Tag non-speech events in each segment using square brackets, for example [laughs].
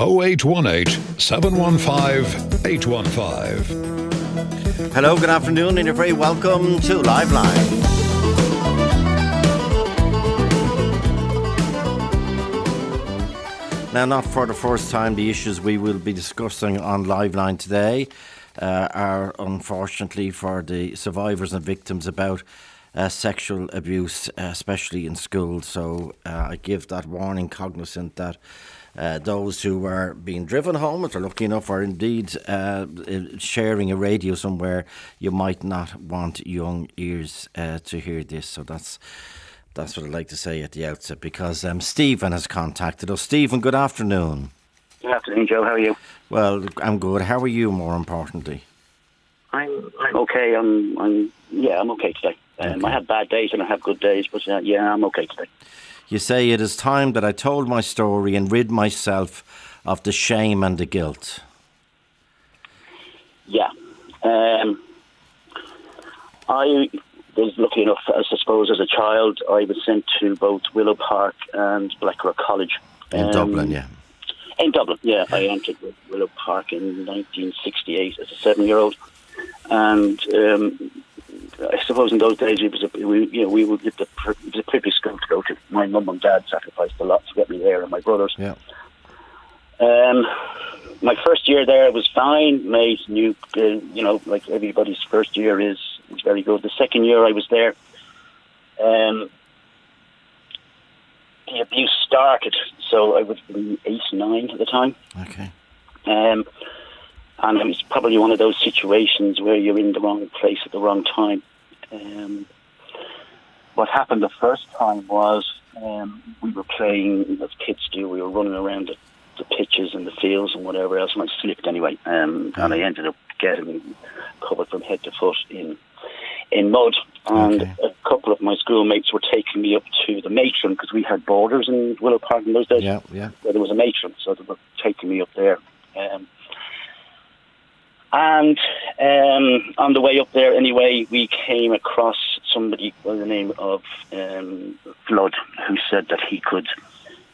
0818 715 815. Hello, good afternoon, and you're very welcome to Live. Now, not for the first time, the issues we will be discussing on Live Line today uh, are unfortunately for the survivors and victims about uh, sexual abuse, especially in schools. So uh, I give that warning, cognizant that. Uh, those who are being driven home, if they're lucky enough, or indeed uh, sharing a radio somewhere, you might not want young ears uh, to hear this. So that's that's what I'd like to say at the outset because um, Stephen has contacted us. Stephen, good afternoon. Good afternoon, Joe. How are you? Well, I'm good. How are you, more importantly? I'm, I'm okay. I'm, I'm, yeah, I'm okay today. Um, Okay. I have bad days and I have good days, but uh, yeah, I'm okay today. You say it is time that I told my story and rid myself of the shame and the guilt. Yeah. Um, I was lucky enough, as I suppose, as a child, I was sent to both Willow Park and Blackrock College. In Um, Dublin, yeah. In Dublin, yeah. I entered Willow Park in 1968 as a seven-year-old, and um, I suppose in those days it was a we, you know we would get the it was a privileged school to go to. My mum and dad sacrificed a lot to get me there, and my brothers. Yeah. Um, my first year there was fine. Made new, uh, you know, like everybody's first year is is very good. The second year I was there, um, the abuse started. So I would been eight, nine at the time. Okay. Um, and it was probably one of those situations where you're in the wrong place at the wrong time. Um, what happened the first time was um, we were playing, as kids do, we were running around the, the pitches and the fields and whatever else, and I slipped anyway. Um, and I ended up getting covered from head to foot in in mud. And Okay. a couple of my schoolmates were taking me up to the matron because we had borders in Willow Park in those days Yeah, yeah. where there was a matron, so they were taking me up there. Um, and um, on the way up there, anyway, we came across somebody by the name of um, Flood, who said that he could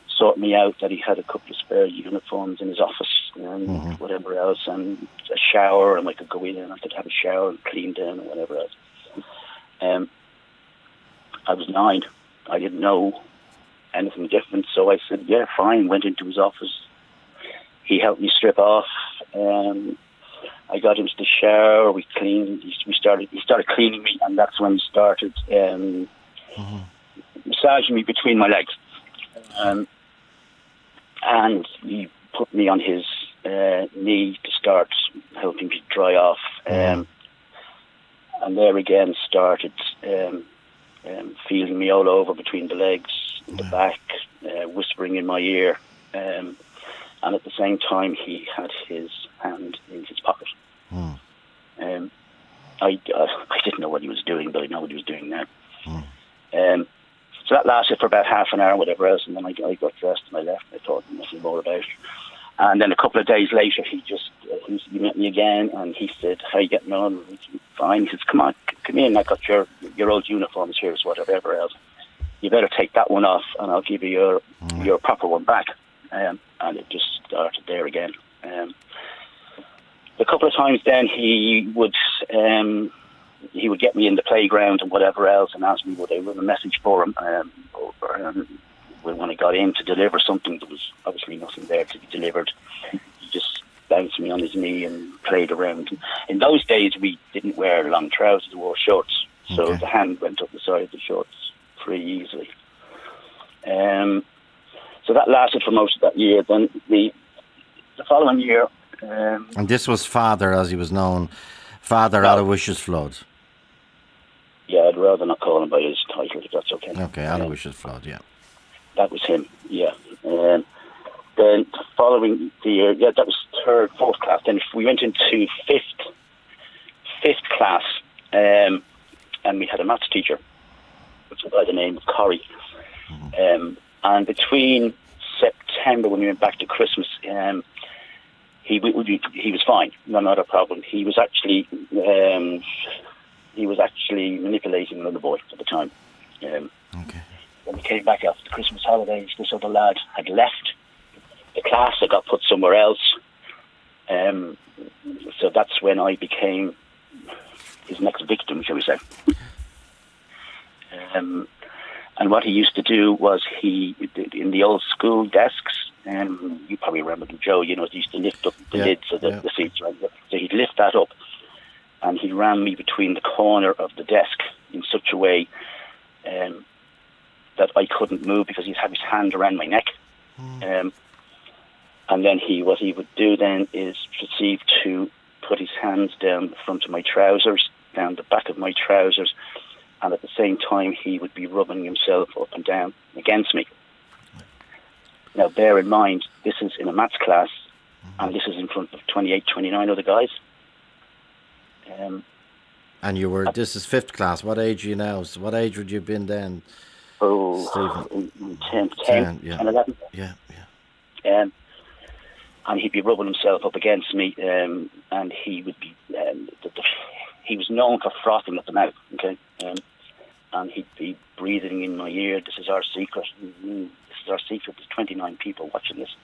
sort me out, that he had a couple of spare uniforms in his office and whatever else, and a shower, and I could go in and I could have a shower and clean down and whatever else. Um, I was nine. I didn't know anything different. So I said, yeah, fine. Went into his office. He helped me strip off. Um, I got into the shower. We cleaned. he- We started. He started cleaning me, and that's when he started um, massaging me between my legs. Um, and he put me on his uh, knee to start helping me dry off. Um, and there again started um, um, feeling me all over between the legs, the back, uh, whispering in my ear. Um, and at the same time, he had his hand in his pocket. Um, I, uh, I didn't know what he was doing, but I know what he was doing now. Um, so that lasted for about half an hour, whatever else, and then I, I got dressed and I left. And I thought nothing more about it. And then a couple of days later, he just uh, he, met me again, and he said, "How you getting on?" Said, Fine. He says, "Come on, c- come in. I got your your old uniforms here, so whatever else. You better take that one off, and I'll give you your your proper one back." Um, and it just started there again. Um, a couple of times, then he would um, he would get me in the playground and whatever else, and ask me would I run a message for him. Um, or, um, when I got in to deliver something, there was obviously nothing there to be delivered. He just bounced me on his knee and played around. In those days, we didn't wear long trousers; we wore shorts, so Okay. the hand went up the side of the shorts pretty easily. Um, so that lasted for most of that year. Then the the following year, um, And this was Father, as he was known, Father No. Aloysius Flood. yeah, I'd rather not call him by his title if that's okay. Okay, Aloysius Flood, yeah. That was him, yeah. Um, then the following the year, yeah, that was third, fourth class. Then we went into fifth, fifth class, um, and we had a maths teacher by the name of Corrie. Um, and between September, when we went back to Christmas, um, he he was fine, no, not a problem. He was actually um, he was actually manipulating another boy at the time. Um, Okay. when we came back after the Christmas holidays, this other lad had left. the class I got put somewhere else. Um, so that's when I became his next victim, shall we say. Um, and what he used to do was he, in the old school desks, um, you probably remember them, Joe, you know, he used to lift up the Yeah, lid so that yeah. the seats right. So he'd lift that up and he ran me between the corner of the desk in such a way um, that I couldn't move because he'd have his hand around my neck. Um, and then he, what he would do then is proceed to put his hands down the front of my trousers, down the back of my trousers, and at the same time he would be rubbing himself up and down against me. Now, bear in mind, this is in a maths class, and this is in front of 28, 29 other guys. Um, And you were, this is fifth class. What age are you now? So what age would you have been then? oh, Stephen. in- in 10, 10, 10, yeah. 10, 11. Yeah, yeah. Um, and he'd be rubbing himself up against me, um, and he would be. Um, the, the, he was known for frothing at the mouth, okay, um, and he'd be breathing in my ear. This is our secret. Mm, This is our secret. There's 29 people watching this.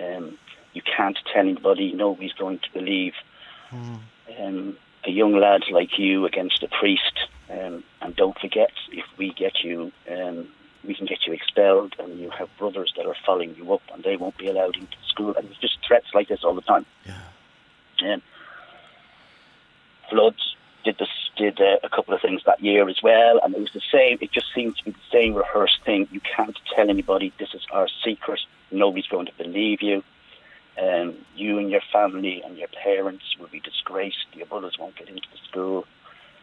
Um, you can't tell anybody. Nobody's going to believe. Um, a young lad like you against a priest, um, and don't forget, if we get you, um, we can get you expelled, and you have brothers that are following you up, and they won't be allowed into school. And it's just threats like this all the time. Yeah. Um, Floods did this, did uh, a couple of things that year as well, and it was the same. It just seemed to be the same rehearsed thing. You can't tell anybody this is our secret. Nobody's going to believe you. Um, you and your family and your parents will be disgraced. Your brothers won't get into the school,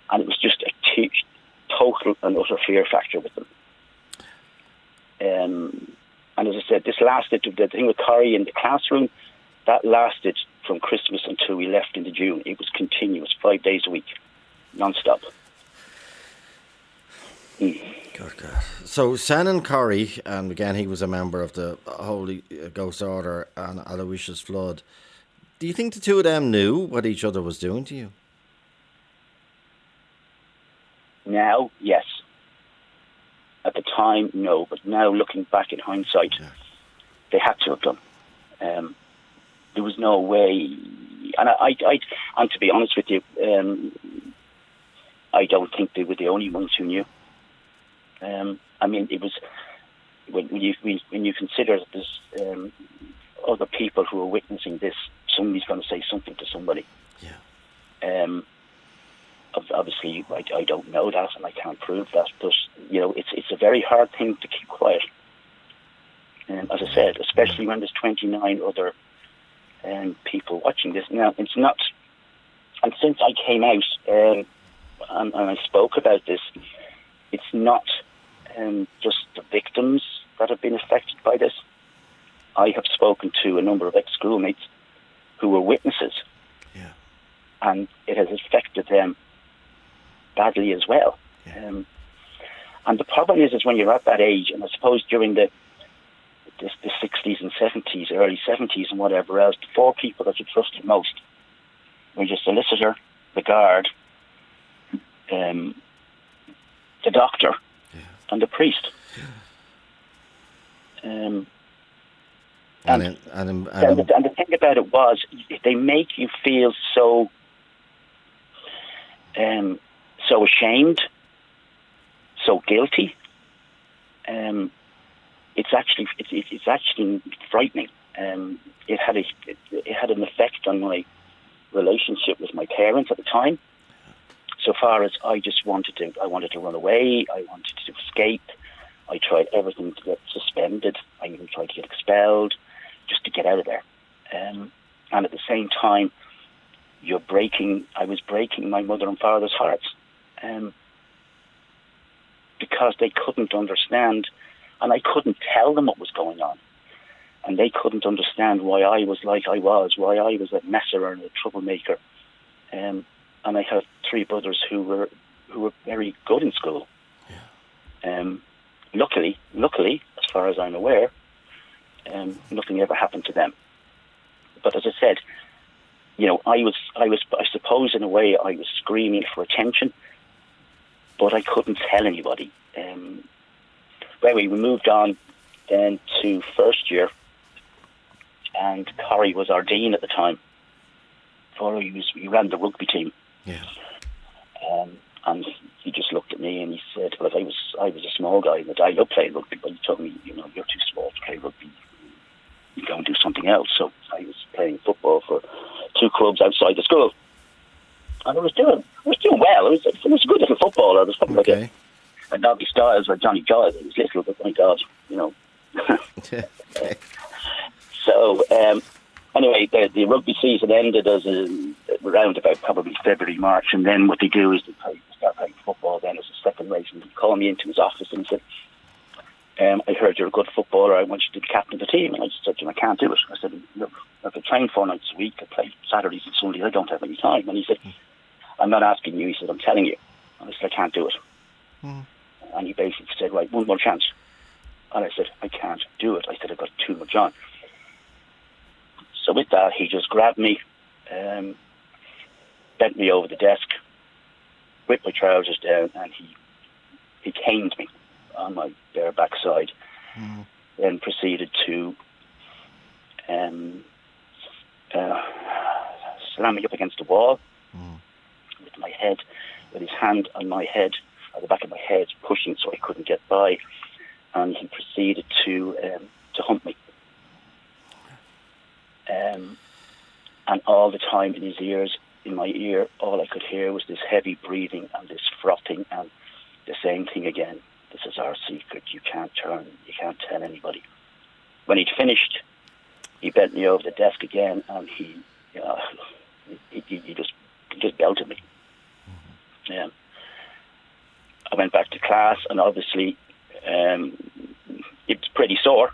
and it was just a t- total and utter fear factor with them. Um, and as I said, this lasted. The thing with Corrie in the classroom, that lasted from Christmas until we left into June. It was continuous, five days a week, non-stop. Good God. So Senan Corrie, and again he was a member of the Holy Ghost Order and Aloysius Flood. Do you think the two of them knew what each other was doing to you? Now, yes. At the time, no. But now, looking back in hindsight, Yeah. they had to have done. Um, there was no way. And I, I, I, and to be honest with you, um, I don't think they were the only ones who knew. Um, I mean, it was when, when you when, you consider that there's um, other people who are witnessing this. Somebody's going to say something to somebody. Yeah. Um, obviously, I, I don't know that, and I can't prove that. But you know, it's it's a very hard thing to keep quiet. Um, as I said, especially when there's 29 other um, people watching this. Now, it's not. And since I came out um, and, and I spoke about this, it's not um, just the victims that have been affected by this. I have spoken to a number of ex-schoolmates who were witnesses Yeah. and it has affected them badly as well. Yeah. Um, and the problem is, is when you're at that age, and I suppose during the the, the 60s and 70s, early 70s, and whatever else, the four people that you trusted most were your solicitor, the guard, um, the doctor, Yeah. and the priest. Um, And, And- and, and, and the, and the thing about it was, they make you feel so, um, so ashamed, so guilty. Um, it's actually it's, it's actually frightening. Um, it had a it, it had an effect on my relationship with my parents at the time. So far as I just wanted to, I wanted to run away. I wanted to escape. I tried everything to get suspended. I even tried to get expelled just to get out of there. Um, and at the same time, you're breaking. I was breaking my mother and father's hearts um, because they couldn't understand, and I couldn't tell them what was going on, and they couldn't understand why I was like I was, why I was a messer and a troublemaker. Um, and I have three brothers who were who were very good in school. Um, luckily, luckily, as far as I'm aware, um, nothing ever happened to them. But as I said, you know, I was, I was, I suppose, in a way, I was screaming for attention, but I couldn't tell anybody. Um, anyway, we moved on then to first year, and Corrie was our dean at the time. He was he ran the rugby team. Yeah. Um, and he just looked at me and he said, "Well, if I was I was a small guy in the day. I love playing rugby, but he told me, you know, you're too small to play rugby. You go and do something else." So I was playing football for two clubs outside the school, and I was doing I was doing well. I was I was a good little footballer. I was probably Okay. like a, a Nobby Stiles or Johnny Giles. I was little, but my God, you know. [laughs] So um, anyway, the, the rugby season ended as a, around about probably February, March, and then what they do is they play, start playing football. Then as a second race, and he called me into his office and said, um, "I heard you're a good footballer. I want you to be captain of the team." And I just said to him, "I can't do it." I said, "Look, I could train four nights a week. I play Saturdays and Sundays. I don't have any time." And he said, "I'm not asking you." He said, "I'm telling you." And I said, "I can't do it." And he basically said, "Right, one more chance." And I said, "I can't do it." I said, "I've got too much on." So with that, he just grabbed me, um, bent me over the desk, ripped my trousers down, and he he caned me on my bare backside. Then proceeded to um, uh, slam me up against the wall with my head, with his hand on my head, at the back of my head, pushing so I couldn't get by. And he proceeded to um, to hump me. Um, and all the time in his ears, in my ear, all I could hear was this heavy breathing and this frothing and the same thing again. This is our secret. You can't turn. You can't tell anybody. When he'd finished, he bent me over the desk again, and he, you know, he, he, he just he just belted me. Yeah. I went back to class, and obviously, um, it's pretty sore,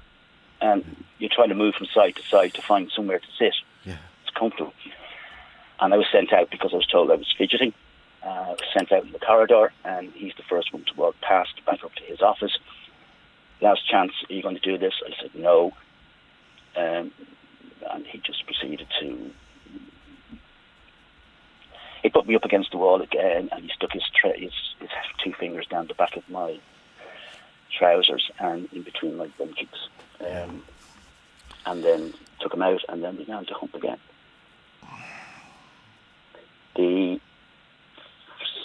and you're trying to move from side to side to find somewhere to sit. Yeah. It's comfortable. And I was sent out because I was told I was fidgeting. Uh, I was sent out in the corridor, and he's the first one to walk past, back up to his office. Last chance, are you going to do this? I said no. Um, and he just proceeded to. He put me up against the wall again, and he stuck his, tra- his, his two fingers down the back of my trousers and in between my bum cheeks. Um, and then took him out, and then began to hump again. The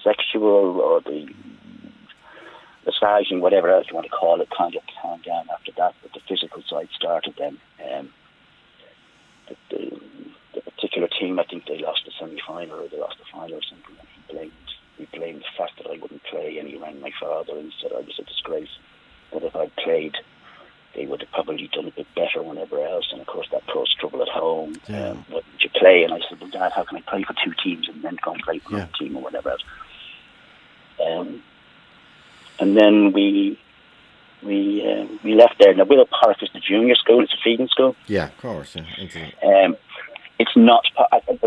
sexual or the massaging, whatever else you want to call it, kind of calmed down after that, but the physical side started then. Um, the, the, particular team, I think they lost the semi-final or they lost the final or something, and he blamed, he blamed the fact that I wouldn't play, and he rang my father and said I was a disgrace, that if I'd played, they would have probably done a bit better whenever else, and of course that caused trouble at home. Yeah. Um, what did you play? And I said, well, Dad, how can I play for two teams and then go and play for Yeah. another team or whatever else? Um, and then we we uh, we left there. Now Willow Park is the junior school; it's a feeding school. Yeah, of course. Yeah. Um, it's not.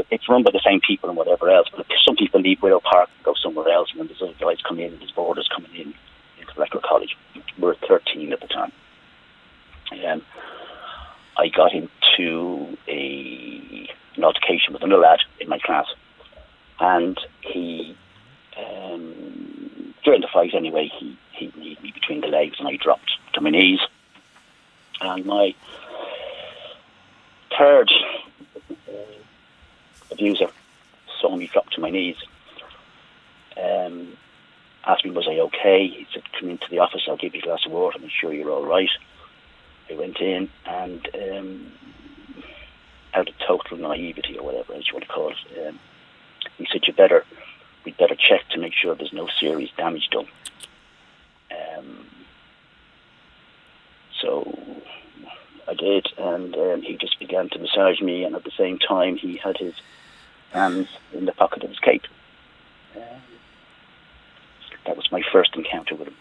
It's run by the same people and whatever else. But some people leave Willow Park and go somewhere else, and then there's other guys come in. There's boarders coming in into Record College. We were 13 at the time. Um, I got into a an altercation with another lad in my class, and he um, during the fight anyway he he kneed me between the legs, and I dropped to my knees, and my third abuser saw me drop to my knees. Um, asked me, was I okay? He said, come into the office, I'll give you a glass of water, make sure you're all right. I went in and um, out of total naivety or whatever as you want to call it, um, he said, you better, we'd better check to make sure there's no serious damage done. Um, so I did, and um, he just began to massage me, and at the same time, he had his hands in the pocket of his cape. Um, that was my first encounter with him.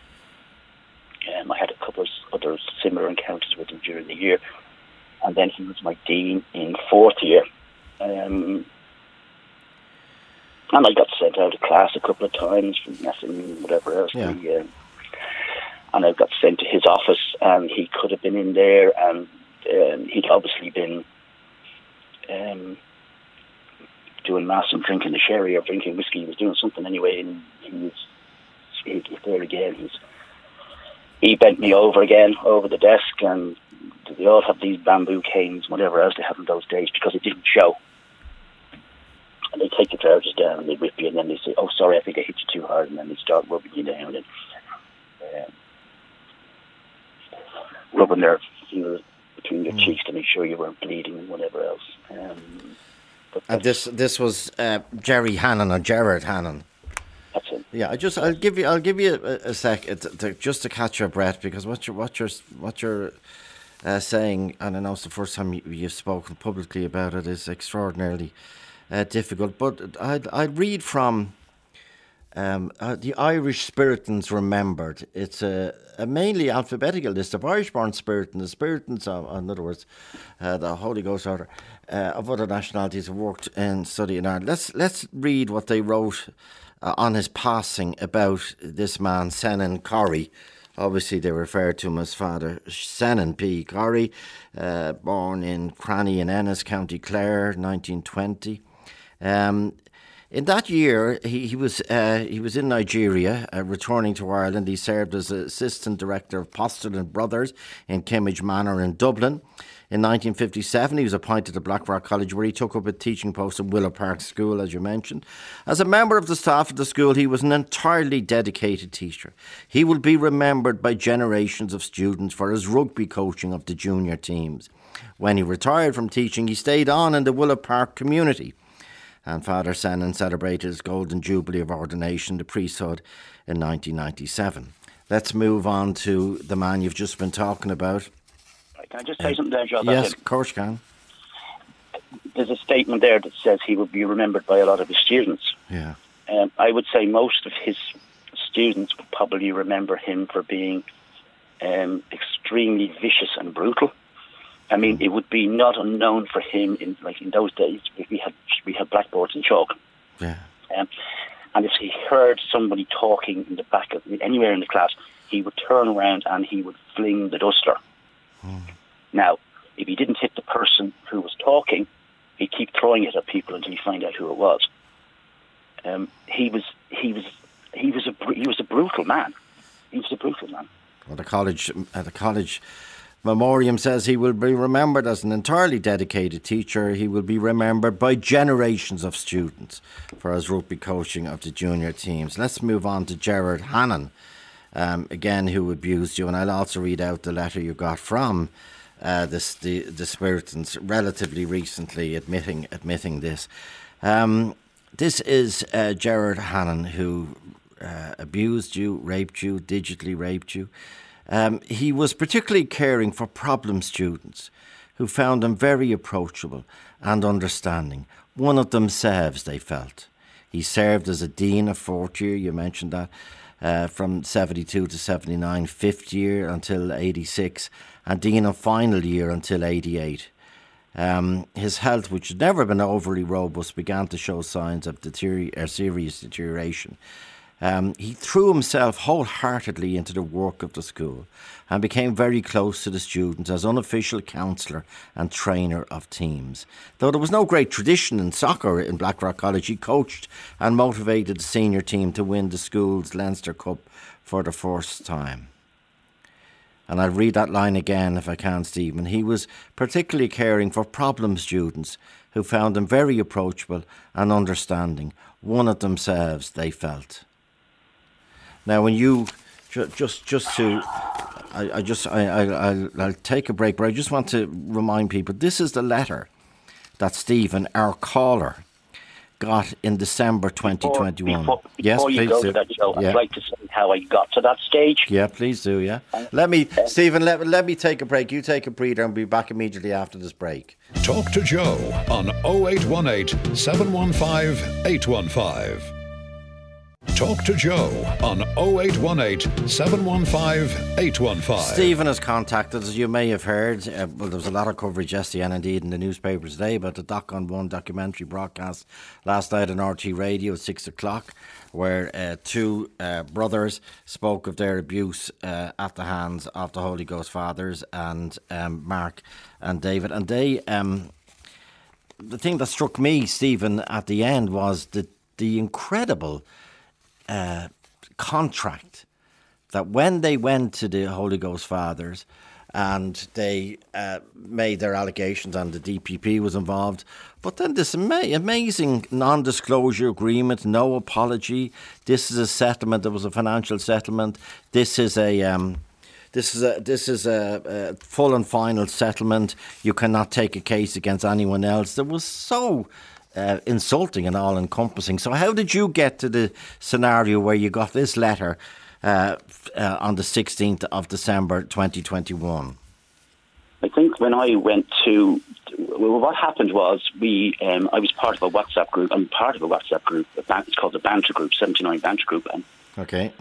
Um, I had a couple of other similar encounters with him during the year, and then he was my dean in fourth year. Um, and I got sent out of class a couple of times for messing and whatever else. Yeah. He, um, and I got sent to his office, and he could have been in there, and um, he'd obviously been um, doing mass and drinking the sherry or drinking whiskey. He was doing something anyway, and he was he there again. He's he bent me over again over the desk and they all have these bamboo canes, whatever else they have in those days, because it didn't show. And they take the trousers down and they whip you, and then they say, "Oh, sorry, I think I hit you too hard," and then they start rubbing you down and um, rubbing their fingers between your mm. cheeks to make sure you weren't bleeding and whatever else. Um, and this this was uh, Jerry Hannon or Gerard Hannon. That's it. Yeah, I just I'll give you I'll give you a, a sec to, to, just to catch your breath because what you're what you're what you're uh, saying, and I know it's the first time you, have spoken publicly about it, is extraordinarily uh, difficult. But I'd I'd read from. Um, uh, the Irish Spiritans remembered. It's a, a, mainly alphabetical list of Irish-born Spiritans. Spiritans, uh, in other words, uh, the Holy Ghost order uh, of other nationalities have worked and studied in Ireland. Let's let's read what they wrote uh, on his passing about this man, Senan Corrie. Obviously, they refer to him as Father Senan P. Corrie, uh, born in Cranny in Ennis, County Clare, 1920. Um, in that year, he, he was uh, he was in Nigeria, uh, returning to Ireland. He served as assistant director of Postel Brothers in Kimmage Manor in Dublin. In 1957, he was appointed to Blackrock College, where he took up a teaching post in Willow Park School, as you mentioned. As a member of the staff of the school, he was an entirely dedicated teacher. He will be remembered by generations of students for his rugby coaching of the junior teams. When he retired from teaching, he stayed on in the Willow Park community. And Father Senan celebrated his golden jubilee of ordination, to priesthood, in 1997. Let's move on to the man you've just been talking about. Can I just say something there, John? Yes, of course, can. There's a statement there that says he would be remembered by a lot of his students. Yeah. Um, I would say most of his students would probably remember him for being um, extremely vicious and brutal. I mean, it would be not unknown for him in like in those days. We had we had blackboards and chalk. Yeah. Um, and if he heard somebody talking in the back of anywhere in the class, he would turn around and he would fling the duster. Mm. Now, if he didn't hit the person who was talking, he'd keep throwing it at people until he find out who it was. Um, he was he was he was a he was a brutal man. He was a brutal man. Well, the college at uh, the college memoriam says he will be remembered as an entirely dedicated teacher. He will be remembered by generations of students for his rugby coaching of the junior teams. Let's move on to Gerard Hannon, um, again who abused you, and I'll also read out the letter you got from uh, this, the the Spiritans relatively recently admitting admitting this. Um, this is uh, Gerard Hannon who uh, abused you, raped you, digitally raped you. Um, he was particularly caring for problem students who found him very approachable and understanding. One of themselves, they felt. He served as a dean of fourth year, you mentioned that, uh, from 72 to 79, fifth year until 86, and Dean of final year until 88. Um, his health, which had never been overly robust, began to show signs of deterior- uh, serious deterioration. Um, he threw himself wholeheartedly into the work of the school and became very close to the students as unofficial counsellor and trainer of teams. Though there was no great tradition in soccer in Blackrock College, he coached and motivated the senior team to win the school's Leinster Cup for the first time. And I'll read that line again if I can, Stephen. He was particularly caring for problem students who found him very approachable and understanding, one of themselves, they felt. Now, when you just just to, I, I just I, I I'll, I'll take a break, but I just want to remind people this is the letter that Stephen, our caller, got in December 2021. Before, before, yes, before you go do. to that show, yeah. I'd like to say how I got to that stage. Yeah, please do. Yeah, let me, Stephen. Let, let me take a break. You take a breather, and be back immediately after this break. Talk to Joe on 0818 715 815. Talk to Joe on 0818 715 815. Stephen has contacted us, you may have heard. Uh, well, there was a lot of coverage yesterday and indeed in the newspapers today about the Doc on One documentary broadcast last night on RT Radio at 6 o'clock, where uh, two uh, brothers spoke of their abuse uh, at the hands of the Holy Ghost Fathers and um, Mark and David. And they. Um, the thing that struck me, Stephen, at the end was the, the incredible contract that when they went to the Holy Ghost Fathers and they uh, made their allegations, and the DPP was involved. But then this ama- amazing non-disclosure agreement, no apology. This is a settlement. There was a financial settlement. This is a um, this is a this is a, a, full and final settlement. You cannot take a case against anyone else. That was so uh, insulting and all encompassing. So, how did you get to the scenario where you got this letter uh, uh, on the 16th of December 2021? I think when I went to, well, what happened was we, um, I was part of a WhatsApp group. I'm part of a WhatsApp group. It's called the Banter Group, 79 Banter Group. And okay.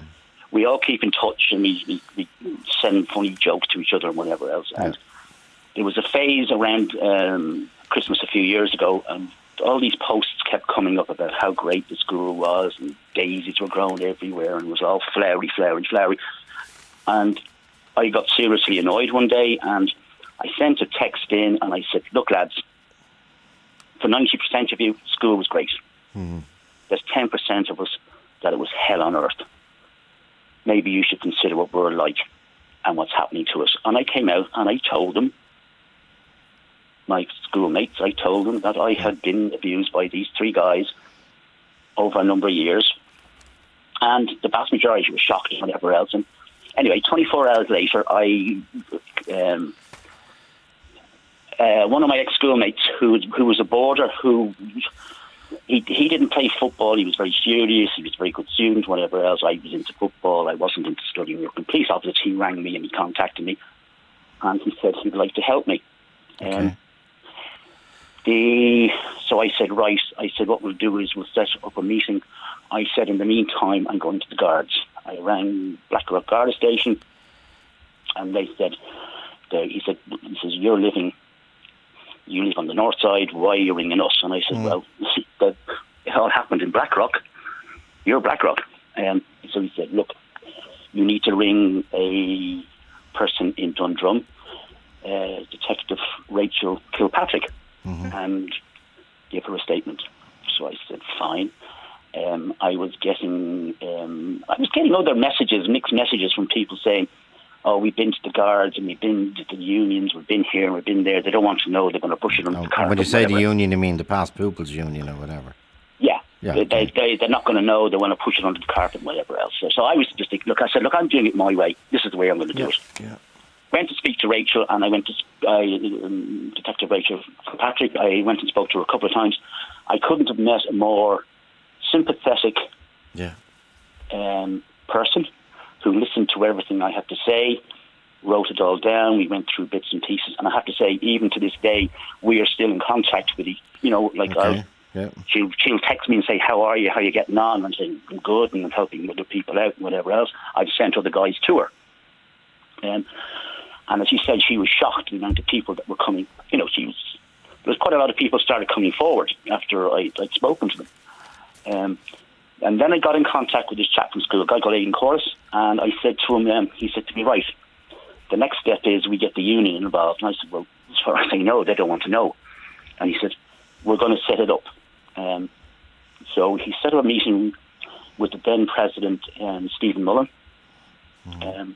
We all keep in touch and we, we, we send funny jokes to each other and whatever else. Yeah. And there was a phase around um, Christmas a few years ago, and all these posts kept coming up about how great the school was and daisies were growing everywhere and it was all flowery, flowery, flowery. And I got seriously annoyed one day and I sent a text in and I said, look, lads, for 90% of you, school was great. Mm-hmm. There's 10% of us that it was hell on earth. Maybe you should consider what we're like and what's happening to us. And I came out and I told them my schoolmates, I told them that I had been abused by these three guys over a number of years. And the vast majority were shocked and whatever else. And anyway, 24 hours later, I, um, uh, one of my ex schoolmates who, who was a boarder who he, he didn't play football. He was very serious. He was a very good student, whatever else. I was into football. I wasn't into studying. Were complete opposites. He rang me and he contacted me. And he said he'd like to help me. Okay. Um, the so I said, right. I said, what we'll do is we'll set up a meeting. I said, in the meantime, I'm going to the guards. I rang Blackrock Guard Station, and they said, they, he said, he says, you're living, you live on the north side. Why are you ringing us? And I said, mm. well, [laughs] that it all happened in Blackrock. You're Blackrock. And so he said, look, you need to ring a person in Dundrum, uh, Detective Rachel Kilpatrick mm-hmm. and give her a statement. So I said, fine. Um, I was getting um, I was getting other messages, mixed messages from people saying, "Oh, we've been to the guards and we've been to the unions, we've been here, and we've been there. They don't want to know. They're going to push it under no, the carpet." When you say the union, you mean the past pupils union or whatever? Yeah, yeah. They, they, they, they're not going to know. They want to push it under the carpet, and whatever else. So, so I was just thinking, look, I said, look, I'm doing it my way. This is the way I'm going to do yeah, it. Yeah went to speak to Rachel, and I went to uh, um, Detective Rachel Patrick. I went and spoke to her a couple of times. I couldn't have met a more sympathetic yeah. um, person who listened to everything I had to say, wrote it all down. We went through bits and pieces, and I have to say, even to this day, we are still in contact with each. You know, like okay. yeah. she'll she'll text me and say, "How are you? How are you getting on?" And saying, "I'm good," and I'm helping other people out and whatever else. I've sent other guys to her. Um, and as she said, she was shocked at the amount of people that were coming. You know, she was there was quite a lot of people started coming forward after I, would spoken to them. Um, and then I got in contact with this chap from school, a guy called Aidan Corris, and I said to him, um, he said to me, right, the next step is we get the union involved. And I said, well, as far as I know, they don't want to know. And he said, we're going to set it up. Um, so he set up a meeting with the then president, um, Stephen Mullen. Mm. Um,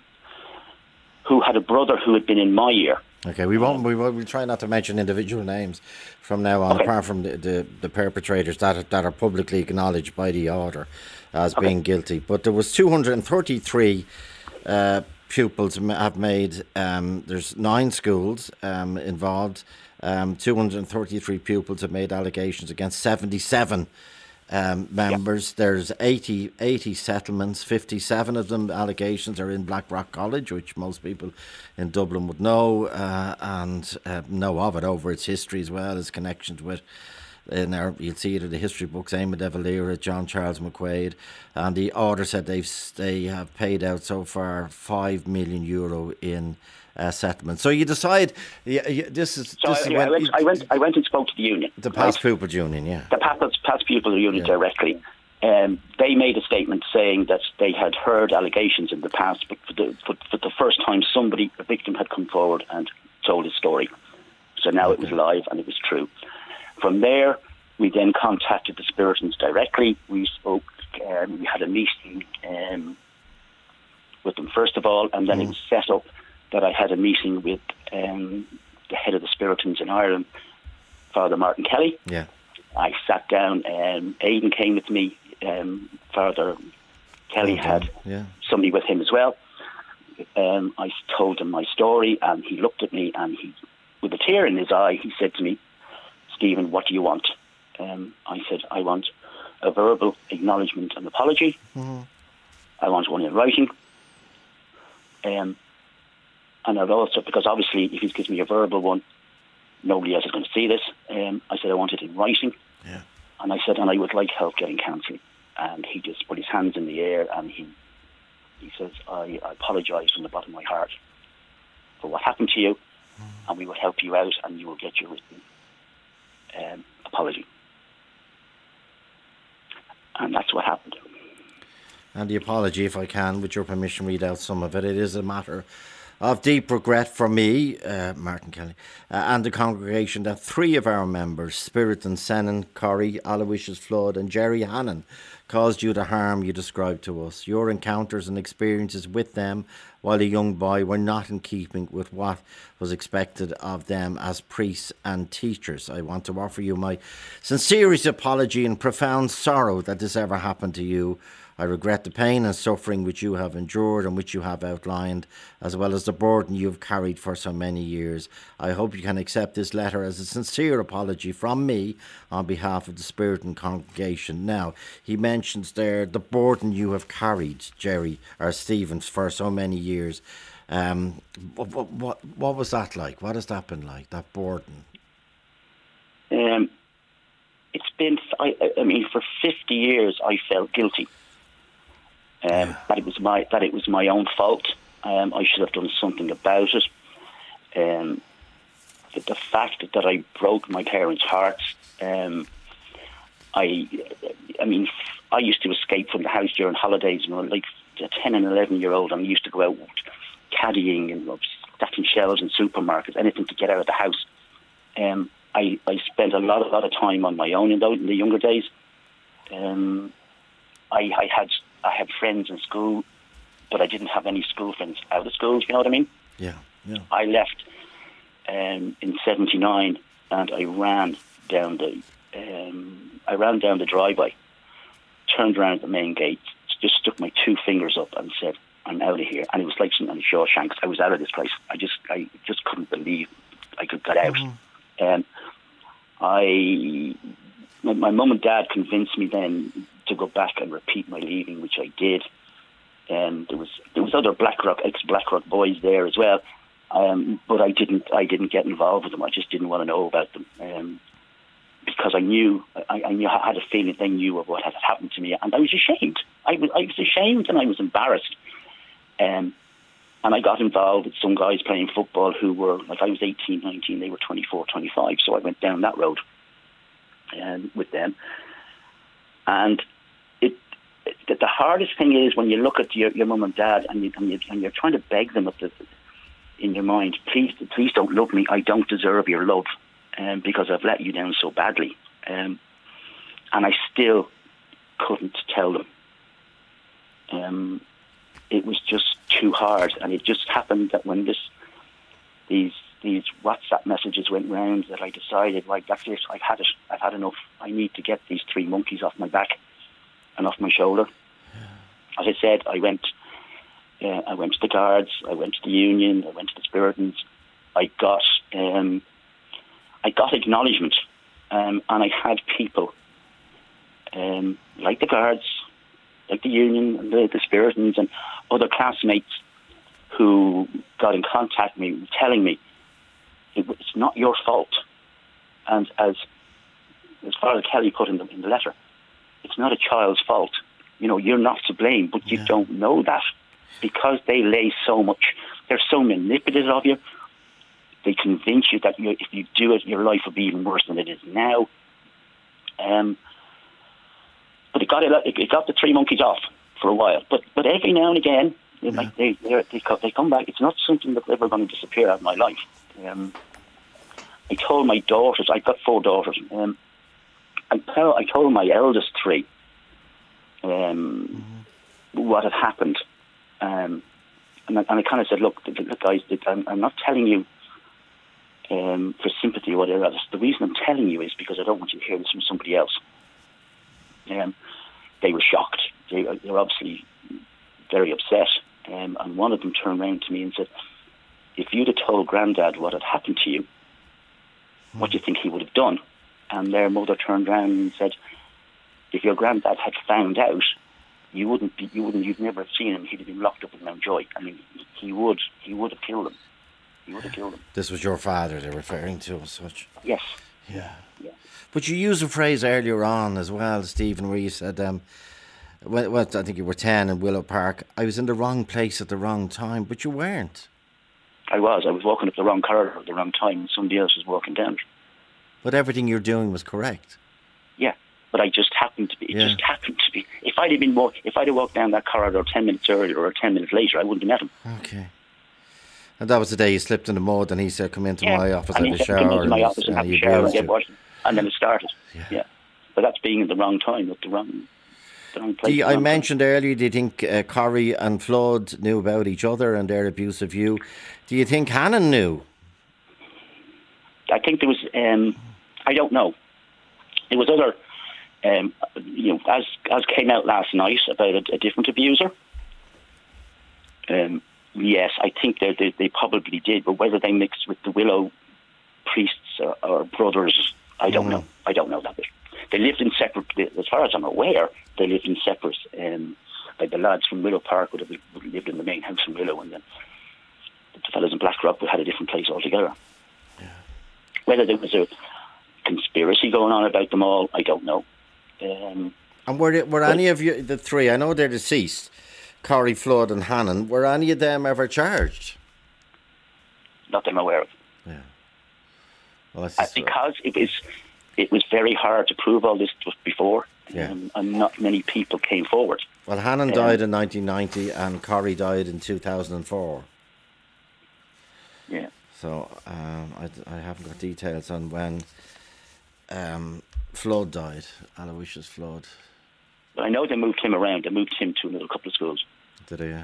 who had a brother who had been in my year. Okay, we won't. We will. We'll try not to mention individual names from now on, okay. apart from the, the, the, perpetrators that are, that are publicly acknowledged by the order as okay. being guilty. But there was 233 uh, pupils have made. Um, there's nine schools um, involved. Um, 233 pupils have made allegations against 77 um, members. There's 80, 80 settlements, 57 of them allegations are in Blackrock College, which most people in Dublin would know uh, and uh, know of it over its history as well as connections with. In our, you'll see it in the history books. Eamon de Valera, John Charles McQuaid, and the order said they've they have paid out so far five million euro in uh, settlement. So you decide. Yeah, yeah this is. So this I, is I, went, I, went, I went and spoke to the union. The past right? pupils union, yeah. The past, past pupils union yeah. directly. Um, they made a statement saying that they had heard allegations in the past, but for the, for, for the first time, somebody, a victim, had come forward and told his story. So now okay. it was live and it was true. From there, we then contacted the Spiritans directly. We spoke. Um, we had a meeting um, with them first of all, and then mm. it was set up that I had a meeting with um, the head of the Spiritans in Ireland, Father Martin Kelly. Yeah. I sat down. and Aidan came with me. Um, Father Kelly Well had. Yeah. somebody with him as well. Um, I told him my story, and he looked at me, and he, with a tear in his eye, he said to me, "Stephen, what do you want?" Um, I said, "I want a verbal acknowledgement and apology. I want one in writing." Um, and I'd also, because obviously, if he gives me a verbal one, nobody else is going to see this. Um, I said I want it in writing. Yeah. And I said, and I would like help getting counselling. And he just put his hands in the air and he he says, I, I apologise from the bottom of my heart for what happened to you, and we will help you out, and you will get your written um, apology. And that's what happened. And the apology, if I can, with your permission, read out some of it. It is a matter of deep regret for me, uh, Martin Kelly, uh, and the congregation that three of our members, Spiritan Senan, Corrie, Aloysius Flood, and Jerry Hannon, caused you the harm you described to us. Your encounters and experiences with them while a young boy were not in keeping with what was expected of them as priests and teachers. I want to offer you my sincerest apology and profound sorrow that this ever happened to you. I regret the pain and suffering which you have endured and which you have outlined, as well as the burden you have carried for so many years. I hope you can accept this letter as a sincere apology from me on behalf of the Spiritan congregation. Now, he mentions there the burden you have carried, Jerry or Stevens, for so many years. Um, what, what, what, was that like? What has that been like, that burden? Um, it's been, I, I mean, for 50 years I felt guilty. Um, that it was my that it was my own fault. Um, I should have done something about it. Um, the, the fact that I broke my parents' hearts. Um, I, I mean, I used to escape from the house during holidays. Know, like a ten and eleven year old, I used to go out caddying and stacking shelves in supermarkets, anything to get out of the house. Um, I, I spent a lot, a lot of time on my own in those in the younger days. Um, I, I had I had friends in school, but I didn't have any school friends out of school. You know what I mean? Yeah, yeah. I left um, in '79, and I ran down the um, I ran down the driveway, turned around at the main gate, just stuck my two fingers up, and said, "I'm out of here." And it was like something on Shawshank. I was out of this place. I just I just couldn't believe I could get out. Um, I my, my mum and dad convinced me then to go back and repeat my leaving, which I did. And there was there was other Blackrock ex Blackrock boys there as well, um, but I didn't I didn't get involved with them. I just didn't want to know about them um, because I knew I, I knew I had a feeling they knew of what had happened to me, and I was ashamed. I was I was ashamed and I was embarrassed. Um, and I got involved with some guys playing football who were like I was 18, 19, they were 24, 25. So I went down that road um, with them. And it, the hardest thing is when you look at your, your mum and dad and, you, and, you, and you're trying to beg them at the, in your mind, please, please don't love me. I don't deserve your love um, because I've let you down so badly. Um, and I still couldn't tell them. Um, it was just too hard, and it just happened that when this these these WhatsApp messages went round, that I decided, like that's it. I've had it. I've had enough. I need to get these three monkeys off my back and off my shoulder. As I said, I went. Uh, I went to the guards. I went to the union. I went to the Spiritans. I got. Um, I got acknowledgement, um, and I had people um, like the guards, like the union and the, the Spiritans and other classmates who got in contact with me, telling me it's not your fault. And as as Father Kelly put in the, in the letter, it's not a child's fault. You know, you're not to blame, but you Yeah. don't know that because they lay so much. They're so manipulative of you. They convince you that you, if you do it, your life will be even worse than it is now. Um, but it got it, it got the three monkeys off for a while. But but every now and again, they, like they they they, they come back. It's not something that's ever going to disappear out of my life. Um, I told my daughters. I've got four daughters. Um, I tell I told my eldest three um, what had happened. Um, and I, I kind of said, look, look guys, I'm, I'm not telling you um, for sympathy or whatever else. The reason I'm telling you is because I don't want you to hear this from somebody else. Um, they were shocked. They, they were obviously very upset. Um, and one of them turned around to me and said, if you'd have told Grandad what had happened to you, what do you think he would have done? And their mother turned around and said, if your granddad had found out, you wouldn't be, you wouldn't, you'd never have seen him. He'd have been locked up in Mountjoy. I mean, he would, he would have killed him. He would have killed him. This was your father they're referring to as such. Yes. Yeah. Yeah. But you used a phrase earlier on as well, Stephen, where you said, um, well, well, I think you were 10 in Willow Park. I was in the wrong place at the wrong time, but you weren't. I was. I was walking up the wrong corridor at the wrong time, and somebody else was walking down. But everything you're doing was correct. Yeah, but I just happened to be. It Yeah. just happened to be. If I'd have been walk, if I'd have walked down that corridor ten minutes earlier or ten minutes later, I wouldn't have met him. Okay. And that was the day you slipped in the mud and he said, come into Yeah. my office, and have a shower. "Come into my and office and have a shower and get washed, and then it started. Yeah. Yeah. but that's being at the wrong time, at the wrong, the wrong place. the I wrong mentioned earlier, do you think uh, Corrie and Flood knew about each other and their abuse of you? Do you think Hannon knew? I think there was. Um, I don't know. There was other. Um, you know, as as came out last night about a, a different abuser. Um, yes, I think they, they they probably did, but whether they mixed with the Willow priests or, or brothers, I don't Mm. know. I don't know that bit. They lived in separate. As far as I'm aware, they lived in separate. Um, like the lads from Willow Park would have lived in the main house in Willow, and then the fellas in Blackrock would have had a different place altogether. Whether there was a conspiracy going on about them all, I don't know. Um, And were, were any of you, the three, I know they're deceased, Corrie, Flood and Hannon, were any of them ever charged? not that I'm aware of. Yeah. Well, Uh, because it was it was very hard to prove all this before, Yeah. um, and not many people came forward. well, Hannon um, died in 1990 and Corrie died in 2004. Yeah, So um, I, I haven't got details on when um, Flood died, Aloysius Flood. but I know they moved him around. They moved him to another couple of schools Did he? Uh,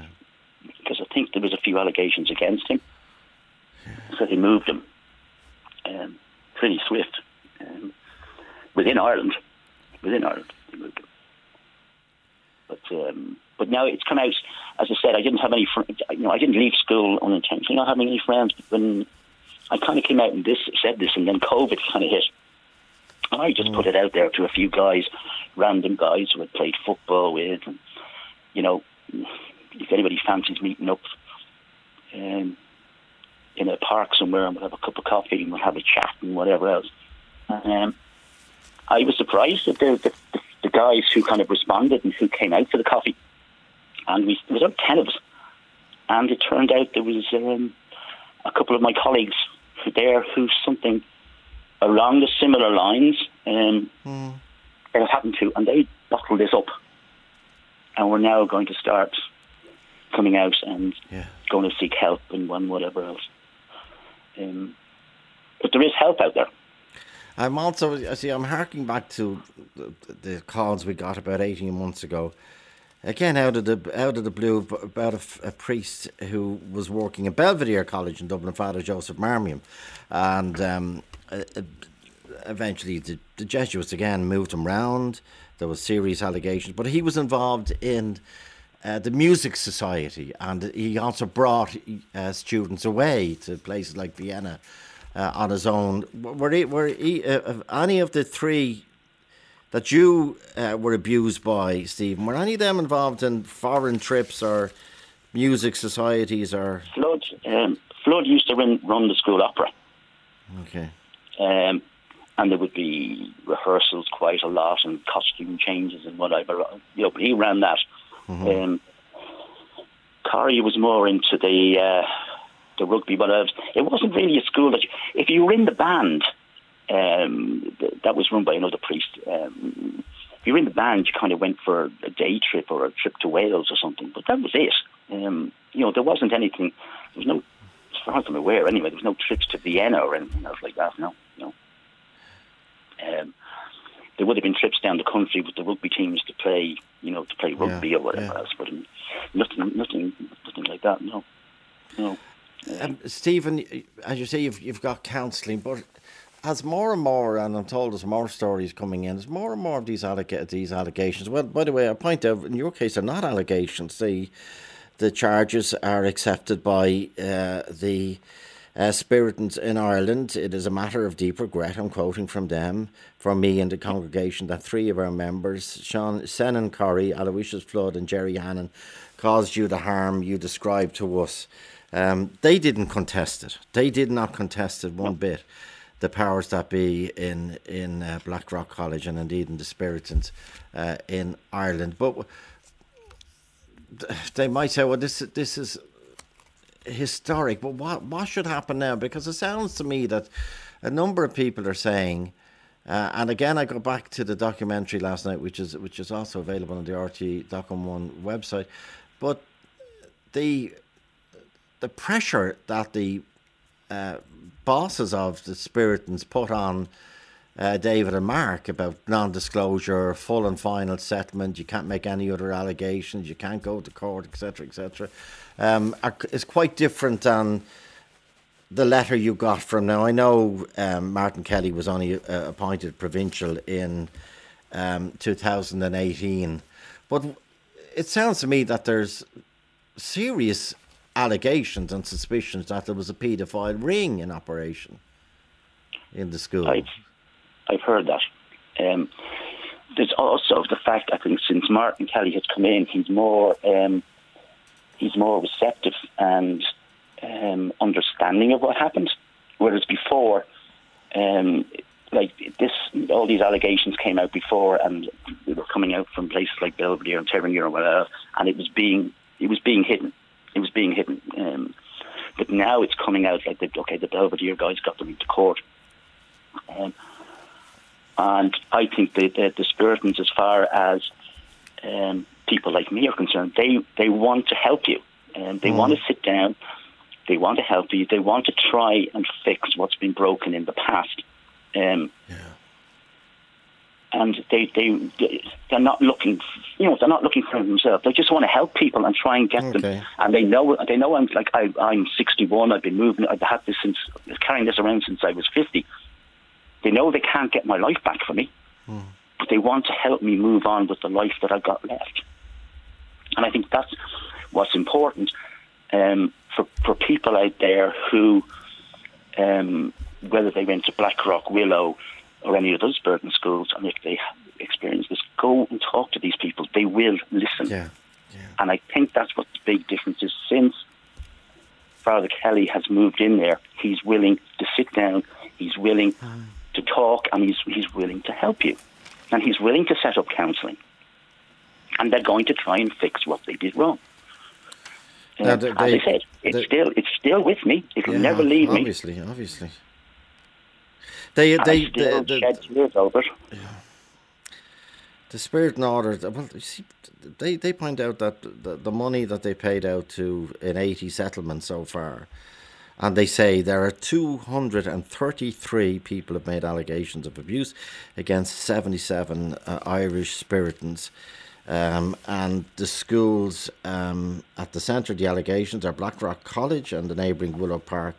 because I think there was a few allegations against him. So they moved him um, pretty swift um, within Ireland. Within Ireland, they moved him. But um, but now it's come out. As I said, I didn't have any. Fr- you know, I didn't leave school unintentionally, not having any friends. But when I kind of came out and this said this, and then COVID kind of hit, and I just put it out there to a few guys, random guys who had played football with, and you know, if anybody fancies meeting up um, in a park somewhere and we'll have a cup of coffee and we'll have a chat and whatever else. And, um, I was surprised at the, the, the, the guys who kind of responded and who came out for the coffee. And we, there was about 10 of us. And it turned out there was um, a couple of my colleagues there who something along the similar lines um, that happened to, and they bottled this up. And we're now going to start coming out and yeah. going to seek help and one whatever else. Um, but there is help out there. I'm also, I see, I'm harking back to the, the calls we got about 18 months ago. Again, out of the out of the blue, about a priest who was working at Belvedere College in Dublin, Father Joseph Marmion, and um, eventually the, the Jesuits again moved him round. There was serious allegations, but he was involved in uh, the music society, and he also brought uh, students away to places like Vienna uh, on his own. Were he, were he, uh, any of the three that you uh, were abused by, Stephen? Were any of them involved in foreign trips or music societies or? Flood, um, Flood used to run, run the school opera, Okay, um, and there would be rehearsals quite a lot and costume changes and whatever. You know, but he ran that. Um, Corrie was more into the uh, the rugby, but it wasn't really a school that. You, if you were in the band, um, th- that was run by another priest. Um, if you were in the band, you kind of went for a day trip or a trip to Wales or something, but that was it. Um, you know, there wasn't anything. There was no, as far as I'm aware, anyway. There was no trips to Vienna or anything else like that. No, no. Um, there would have been trips down the country with the rugby teams to play, you know, to play rugby Yeah, or whatever yeah. else, but um, nothing, nothing, nothing like that. No. No. Um, Stephen, as you say, you've, you've got counselling, but as more and more, and I'm told there's more stories coming in, there's more and more of these, allega- these allegations. Well, by the way, I point out, in your case, they're not allegations. The, the charges are accepted by uh, the uh, Spiritans in Ireland. It is a matter of deep regret, I'm quoting from them, from me and the congregation, that three of our members, Sean Senan Corrie, Aloysius Flood, and Jerry Hannon, caused you the harm you described to us. Um, they didn't contest it. They did not contest it one bit. The powers that be in in uh, Blackrock College and indeed in the Spiritans uh, in Ireland, but they might say, "Well, this this is historic." But what what should happen now? Because it sounds to me that a number of people are saying. Uh, and again, I go back to the documentary last night, which is which is also available on the RTÉ Doc One website. But the the pressure that the uh, bosses of the Spiritans put on uh, David and Mark about non-disclosure, full and final settlement. You can't make any other allegations. You can't go to court, etc., etc. Um, is quite different than the letter you got from. Now I know um, Martin Kelly was only uh, appointed provincial in um, 2018, but it sounds to me that there's serious allegations and suspicions that there was a paedophile ring in operation in the school. I've, I've heard that. Um, there's also the fact I think since Martin Kelly has come in, he's more um, he's more receptive and um, understanding of what happened. Whereas before, um, like this, all these allegations came out before, and they were coming out from places like Belvedere and Terenure and whatever, and it was being it was being hidden it was being hidden. Um, but now it's coming out like the okay, the Belvedere guys got them into court, um, and I think the the, the Spiritans, as far as um, people like me are concerned, they they want to help you, and they mm. want to sit down, they want to help you, they want to try and fix what's been broken in the past. Um, yeah and they they they're not looking, you know, they're not looking for themselves. They just want to help people and try and get okay. them. And they know they know I'm like I, I'm 61. I've been moving. I've had this since carrying this around since I was 50. They know they can't get my life back for me, hmm. but they want to help me move on with the life that I've got left. And I think that's what's important um, for for people out there who, um, whether they went to Blackrock, Willow or any of those burden schools, and if they experience this, go and talk to these people. They will listen. Yeah. Yeah. And I think that's what the big difference is. Since Father Kelly has moved in there, he's willing to sit down, he's willing mm. to talk, and he's, he's willing to help you. And he's willing to set up counselling. And they're going to try and fix what they did wrong. Now, they, as I said, it's they, still it's still with me. It'll yeah, never leave obviously, me. Obviously, obviously. They they they, the, tears over Yeah. The Spiritan Order. Well, see, they they point out that the, the money that they paid out to in eighty settlements so far, and they say there are two hundred and thirty three people have made allegations of abuse against seventy seven uh, Irish Spiritans. Um, and the schools um, at the centre of the allegations are Blackrock College and the neighbouring Willow Park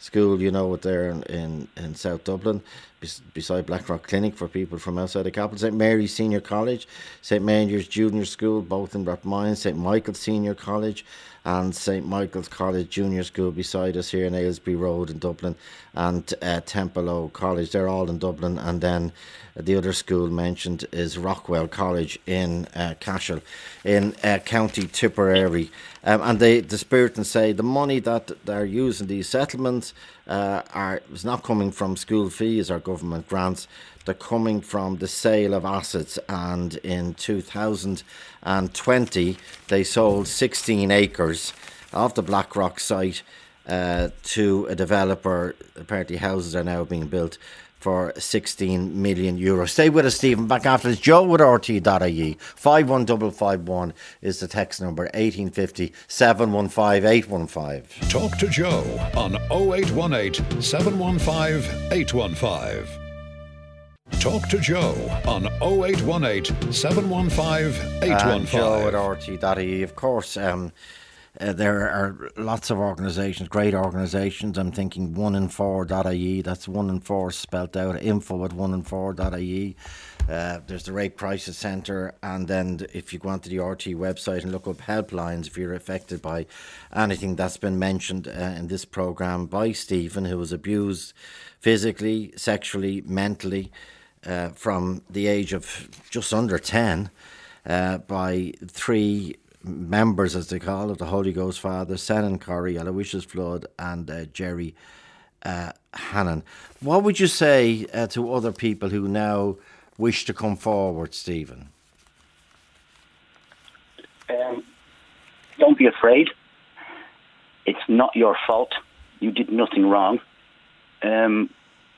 school, you know, what there in, in, in South Dublin, beside Blackrock Clinic for people from outside the capital, St Mary's Senior College, St Mary's Junior School, both in Rathmines, St Michael's Senior College, and St Michael's College Junior School beside us here in Ailesbury Road in Dublin, and uh, College. They're all in Dublin, and then the other school mentioned is Rockwell College in uh, Cashel, in uh, County Tipperary. Um, and they, the Spiritans say the money that they're using these settlements uh, are is not coming from school fees or government grants. They're coming from the sale of assets. And in 2020, they sold 16 acres of the Blackrock site uh, to a developer. Apparently, houses are now being built for 16 million euros. Stay with us, Stephen. Back after this. Joe with RTÉ.ie. 51551 is the text number 1850 715 815. Talk to Joe on 0818 715 815. Talk to Joe on 0818 715 815. Joe at RTÉ.ie. Of course, um, Uh, there are lots of organisations, great organisations. I'm thinking one in four.ie, that's one in four spelt out, info at one in four.ie. Uh, there's the Rape Crisis Centre, and then if you go onto the RT website and look up helplines if you're affected by anything that's been mentioned uh, in this programme by Stephen, who was abused physically, sexually, mentally uh, from the age of just under 10 uh, by three members, as they call it, the Holy Ghost Father, Senan Corrie, Aloysius Flood, and uh, Jerry uh, Hannon. What would you say uh, to other people who now wish to come forward, Stephen? Um, don't be afraid. It's not your fault. You did nothing wrong. Um,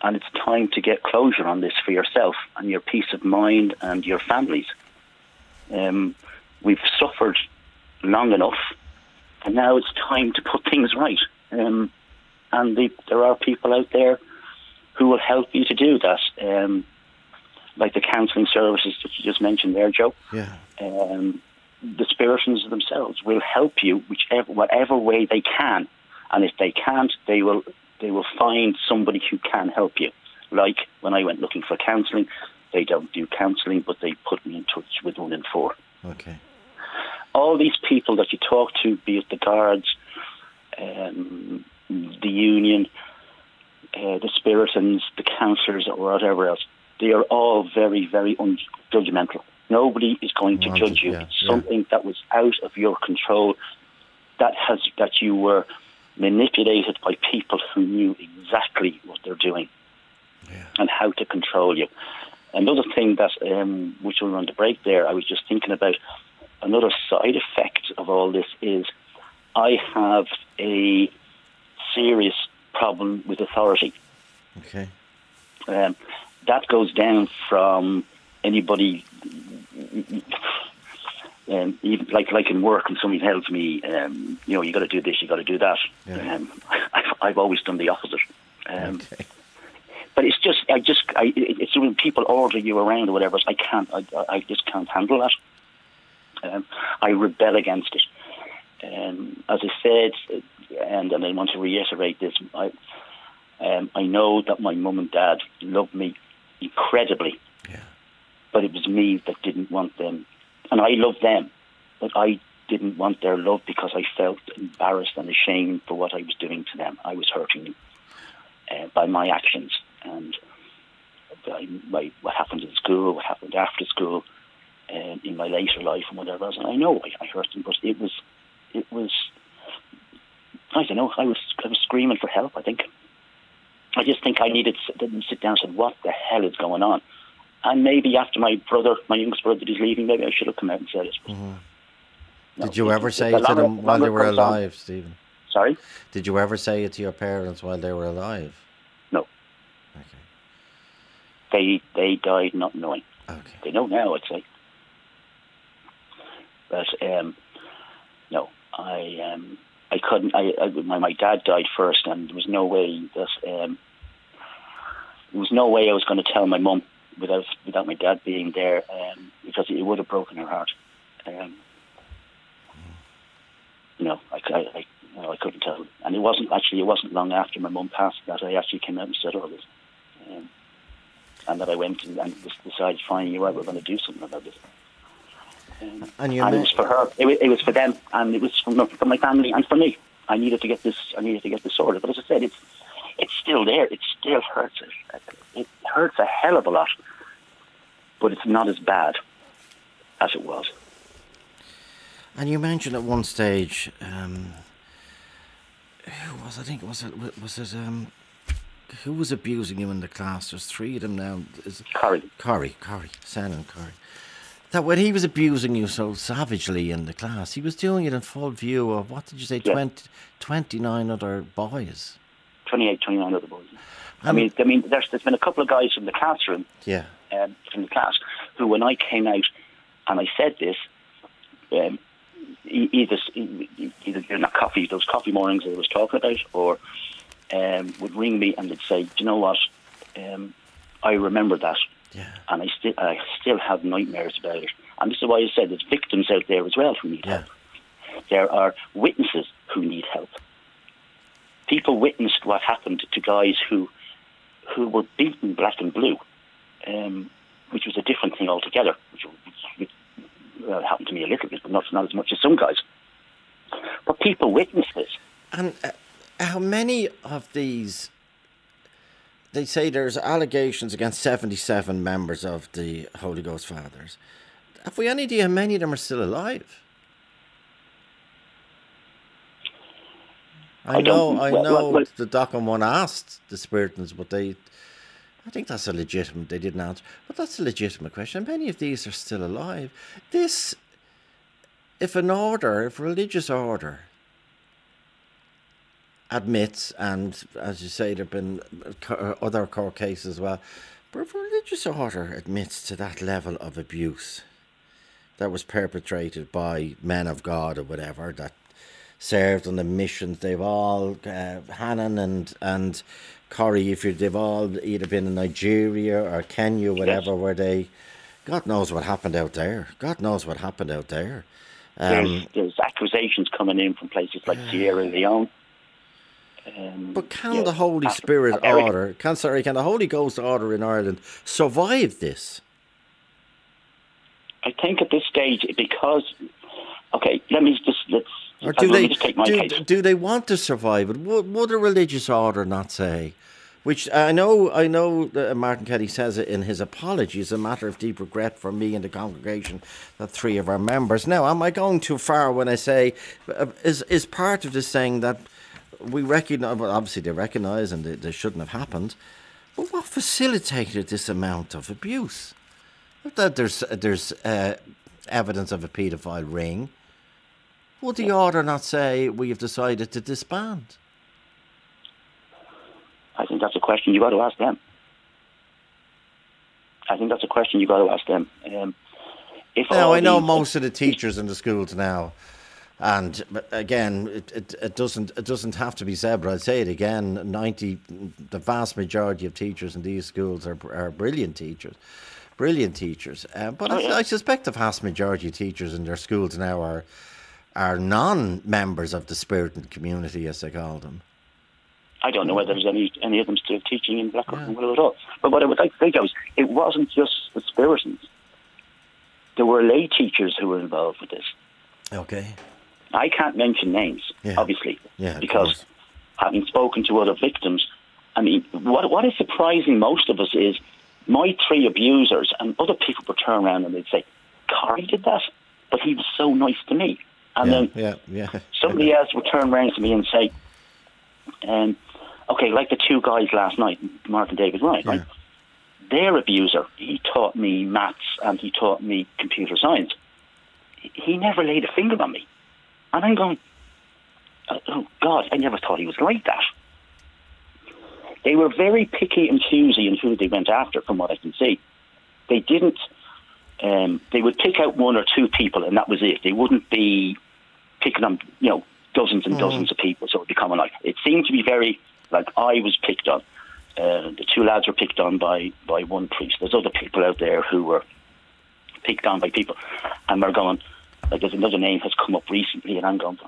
and it's time to get closure on this for yourself and your peace of mind and your families. Um, we've suffered long enough, and now it's time to put things right. Um, and the, there are people out there who will help you to do that, um, like the counselling services that you just mentioned there, Joe. Yeah. Um, the Spiritans themselves will help you whichever whatever way they can, and if they can't, they will they will find somebody who can help you. Like when I went looking for counselling, they don't do counselling, but they put me in touch with one in four. Okay. All these people that you talk to, be it the guards, um, the union, uh, the Spiritans, the counsellors, or whatever else, they are all very, very unjudgmental. Nobody is going to judge you. yeah, It's yeah. something that was out of your control. That has that you were manipulated by people who knew exactly what they're doing and how to control you. Another thing that, um, which we were on the break there, I was just thinking about another side effect of all this is I have a serious problem with authority. Okay. Um, that goes down from anybody, um, even like like in work, and somebody tells me, um, you know, you got to do this, you got to do that. Yeah. Um, [laughs] I've, I've always done the opposite. Um, Okay. but it's just, I just, I, it's when people order you around or whatever. I can't, I, I just can't handle that. Um, I rebel against it. Um, as I said, and, and I want to reiterate this, I, um, I know that my mum and dad loved me incredibly, Yeah. but it was me that didn't want them, and I loved them, but I didn't want their love because I felt embarrassed and ashamed for what I was doing to them. I was hurting them uh, by my actions and by what happened in school, what happened after school, um, in my later life and whatever else. And I know I, I hurt them, but it was, it was, I don't know. I was, I was screaming for help. I think. I just think I needed to sit down and said, "What the hell is going on?" And maybe after my brother, my youngest brother, is leaving, maybe I should have come out and said it. Mm-hmm. Did you ever say it to longer- them while they were comes on- alive, Stephen? Sorry, Did you ever say it to your parents while they were alive? no, Okay. they they died not knowing. Okay. They know now, I'd say. But um, no, I um, I couldn't. I, I my my dad died first, and there was no way that um, there was no way I was going to tell my mum without without my dad being there, um, because it would have broken her heart. Um, you know, I, I, I, you know, I couldn't tell, and it wasn't actually it wasn't long after my mum passed that I actually came out and said all this. Um, and that I went and, and decided finally, right, we're going to do something about this. Um, And and it was for her. It was, it was for them, and it was for, for my family and for me. I needed to get this. I needed to get this sorted. But as I said, it's it's still there. It still hurts. It hurts a hell of a lot, but it's not as bad as it was. And you mentioned at one stage, um, who was I think was it was it um, who was abusing you in the class? There's three of them now. Is it Corrie. Corey, Corrie, San and Curry. That when he was abusing you so savagely in the class, he was doing it in full view of what did you say, Yeah. 20, 29 other boys. 28, 29 other boys. I Um, mean, I mean, there's, there's been a couple of guys from the classroom Yeah, um, from the class who, when I came out and I said this, um, either either during that coffee, those coffee mornings that I was talking about, or um, would ring me and they'd say, "Do you know what? Um, I remember that, yeah, and I still I still have nightmares about it." And this is why I said there's victims out there as well who need yeah. help. There are witnesses who need help. People witnessed what happened to guys who who were beaten black and blue, um, which was a different thing altogether. Which, which well, happened to me a little bit, but not not as much as some guys. But people witnessed this. And uh, how many of these? They say there's allegations against 77 members of the Holy Ghost Fathers. Have we any idea how many of them are still alive? I, I know, I well, know well, the Doc on One asked the Spiritans, but they, I think that's a legitimate, they didn't answer, but that's a legitimate question. Many of these are still alive. This, if an order, if religious order admits, and as you say, there have been other court cases as well, but if a religious order admits to that level of abuse that was perpetrated by men of God or whatever that served on the missions, they've all uh, Hannon and and Corrie, if you they've all either been in Nigeria or Kenya, whatever, where they, God knows what happened out there. God knows what happened out there. Um, There's, there's accusations coming in from places like Sierra Leone. Um, But can yeah, the Holy Spirit America. order, can sorry, can the Holy Ghost order in Ireland survive this? I think at this stage, because okay, let me just let's. Or do they me just take my do, do they want to survive it? Would, would a religious order not say? Which I know, I know Martin Kelly says it in his apology. It's a matter of deep regret for me and the congregation that three of our members. Now, am I going too far when I say uh, is is part of this saying that we recognise? Well, obviously they recognise and they, they shouldn't have happened. But what facilitated this amount of abuse? That there's there's uh, evidence of a paedophile ring. Would the order not say we have decided to disband? I think that's a question you've got to ask them. I think that's a question you've got to ask them. Um, if Now I know these- most of the teachers in the schools now, and again, it, it, it doesn't it doesn't have to be said, but I'd say it again. Ninety, the vast majority of teachers in these schools are are brilliant teachers, brilliant teachers. Uh, but Oh, I, yeah. I suspect the vast majority of teachers in their schools now are are non-members of the Spiritan community, as they call them. I don't know whether there's any any of them still teaching in Blackrock and Willow at all. But what I would like to think of is it wasn't just the Spiritans. There were lay teachers who were involved with this. Okay. I can't mention names, Yeah. obviously, Yeah, because having spoken to other victims, I mean, what what is surprising most of us is my three abusers and other people would turn around and they'd say, "Corrie did that," but he was so nice to me, and yeah, then yeah, yeah. somebody else would turn around to me and say, um, okay, like the two guys last night, Mark and David Ryan, right? Their abuser, he taught me maths and he taught me computer science. He never laid a finger on me. And I'm going, oh, oh God, I never thought he was like that. They were very picky and choosy in who they went after, from what I can see. They didn't, um, they would pick out one or two people and that was it. They wouldn't be picking on, you know, dozens and dozens of people. So it would be common like it seemed to be very like I was picked on. Uh, the two lads were picked on by by one priest. There's other people out there who were picked on by people, and we're going like there's another name has come up recently, and I'm going.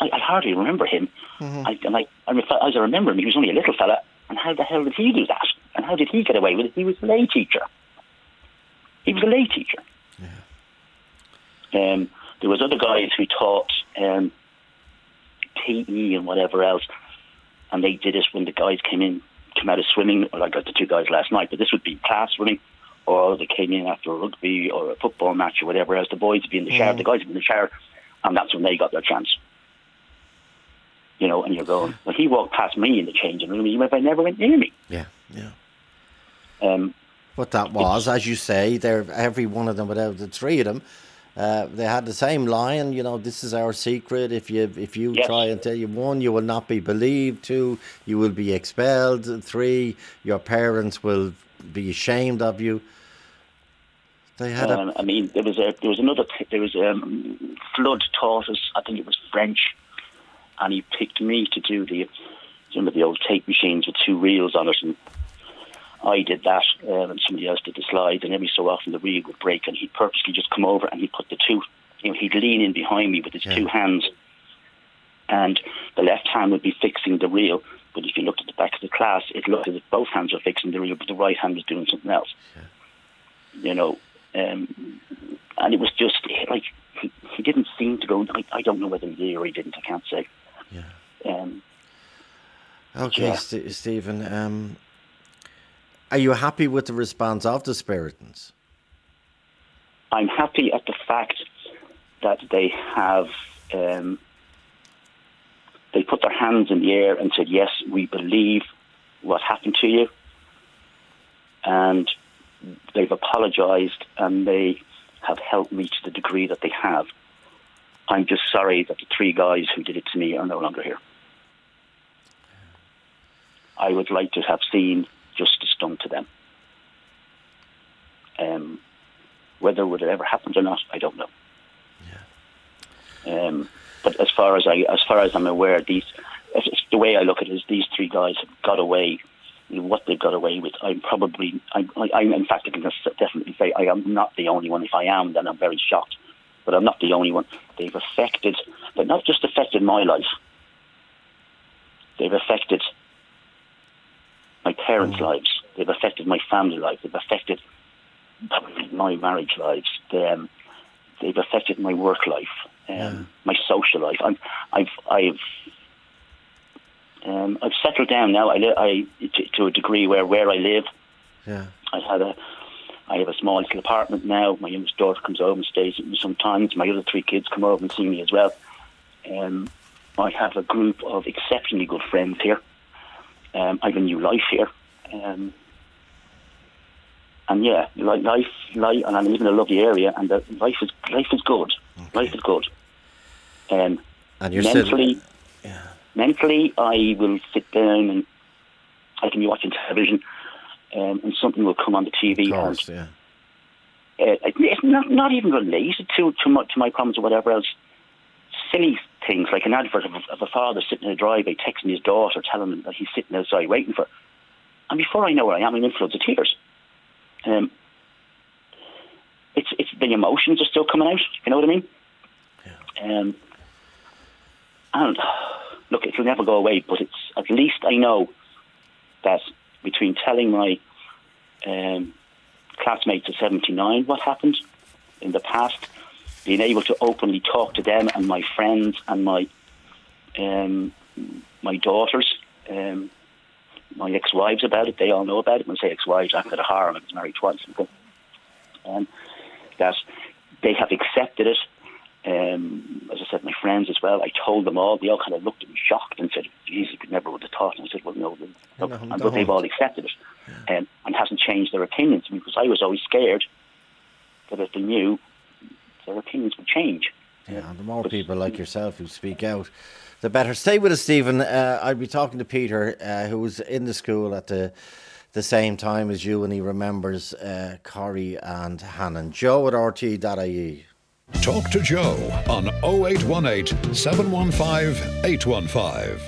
I, I hardly remember him, I, and I, I as I remember him, he was only a little fella. And how the hell did he do that? And how did he get away with it? He was a lay teacher. He was a lay teacher. Yeah. Um, there was other guys who taught um, PE and whatever else, and they did it when the guys came in, came out of swimming, or like the two guys last night. But this would be class swimming, or they came in after a rugby or a football match or whatever else. The boys would be in the shower, the guys would be in the shower, and that's when they got their chance. You know, and you're going, well, he walked past me in the changing room, even if I never went near me. Yeah, yeah. Um, But that was, as you say, they're every one of them, without the three of them, uh, they had the same line. You know, this is our secret. If you if you Yes. try and tell you one, you will not be believed. Two, you will be expelled. Three, your parents will be ashamed of you. They had Um, a I mean, there was a there was another there was um, Flood taught us. I think it was French, and he picked me to do the some of the old tape machines with two reels on it, and I did that, um, and somebody else did the slides, and every so often the reel would break, and he'd purposely just come over and he'd put the two you know, he'd lean in behind me with his yeah. two hands, and the left hand would be fixing the reel. But if you looked at the back of the class, it looked as if both hands were fixing the reel, but the right hand was doing something else. Yeah. You know, um, and it was just like he, he didn't seem to go. I, I don't know whether he did or he didn't. I can't say. Yeah. Um, okay, yeah. St- Stephen. Um, are you happy with the response of the Spiritans? I'm happy at the fact that they have um, they put their hands in the air and said, "Yes, we believe what happened to you," and they've apologised and they have helped me to the degree that they have. I'm just sorry that the three guys who did it to me are no longer here. I would like to have seen justice done to them. Um, whether it would have ever happened or not, I don't know. Yeah. Um, but as far as I, as far as I'm aware, these the way I look at it is these three guys have got away. With what they've got away with, I'm probably, I'm, I, in fact, I can definitely say I am not the only one. If I am, then I'm very shocked. But I'm not the only one. They've affected, but not just affected my life. They've affected my parents' mm. lives. They've affected my family life. They've affected my marriage lives. They, um, they've affected my work life, um, yeah. my social life. I'm, I've, I've, um, I've settled down now. I, li- I to, to, a degree where where I live. Yeah. I had a, I have a small little apartment now. My youngest daughter comes home and stays with me sometimes. My other three kids come over and see me as well. Um, I have a group of exceptionally good friends here. Um, I have a new life here. Um, and yeah, like life, life, and I live in a lovely area, and the life is life is good. Okay. Life is good. Um, and you're mentally, still, yeah. mentally, I will sit down and I can be watching television, um, and something will come on the TV. Course, and, yeah. Uh, it's not not even related to to my, to my problems or whatever else. Silly things like an advert of a, of a father sitting in a driveway texting his daughter, telling him that he's sitting outside waiting for. Her. And before I know where I am, I'm in floods of tears. Um, it's it's the emotions are still coming out. You know what I mean? Yeah. Um, and look, it'll never go away. But it's at least I know that between telling my um, classmates of '79 what happened in the past, being able to openly talk to them and my friends and my um, my daughters. Um, my ex-wives about it. They all know about it. When I say ex-wives, I'm harem. I was married twice. Um, that they have accepted it. Um, as I said, my friends as well. I told them all. They all kind of looked at me shocked and said, "Jesus, we never would have thought." And I said, "Well, no, no, no but they've all accepted it, yeah. um, and hasn't changed their opinions because I was always scared that if they knew, their opinions would change." Yeah, and the more people like yourself who speak out, the better. Stay with us, Stephen. Uh, I'll be talking to Peter, uh, who was in the school at the the same time as you, and he remembers uh, Corrie and Hannon. Joe at RTÉ.ie. Talk to Joe on 0818 715 815.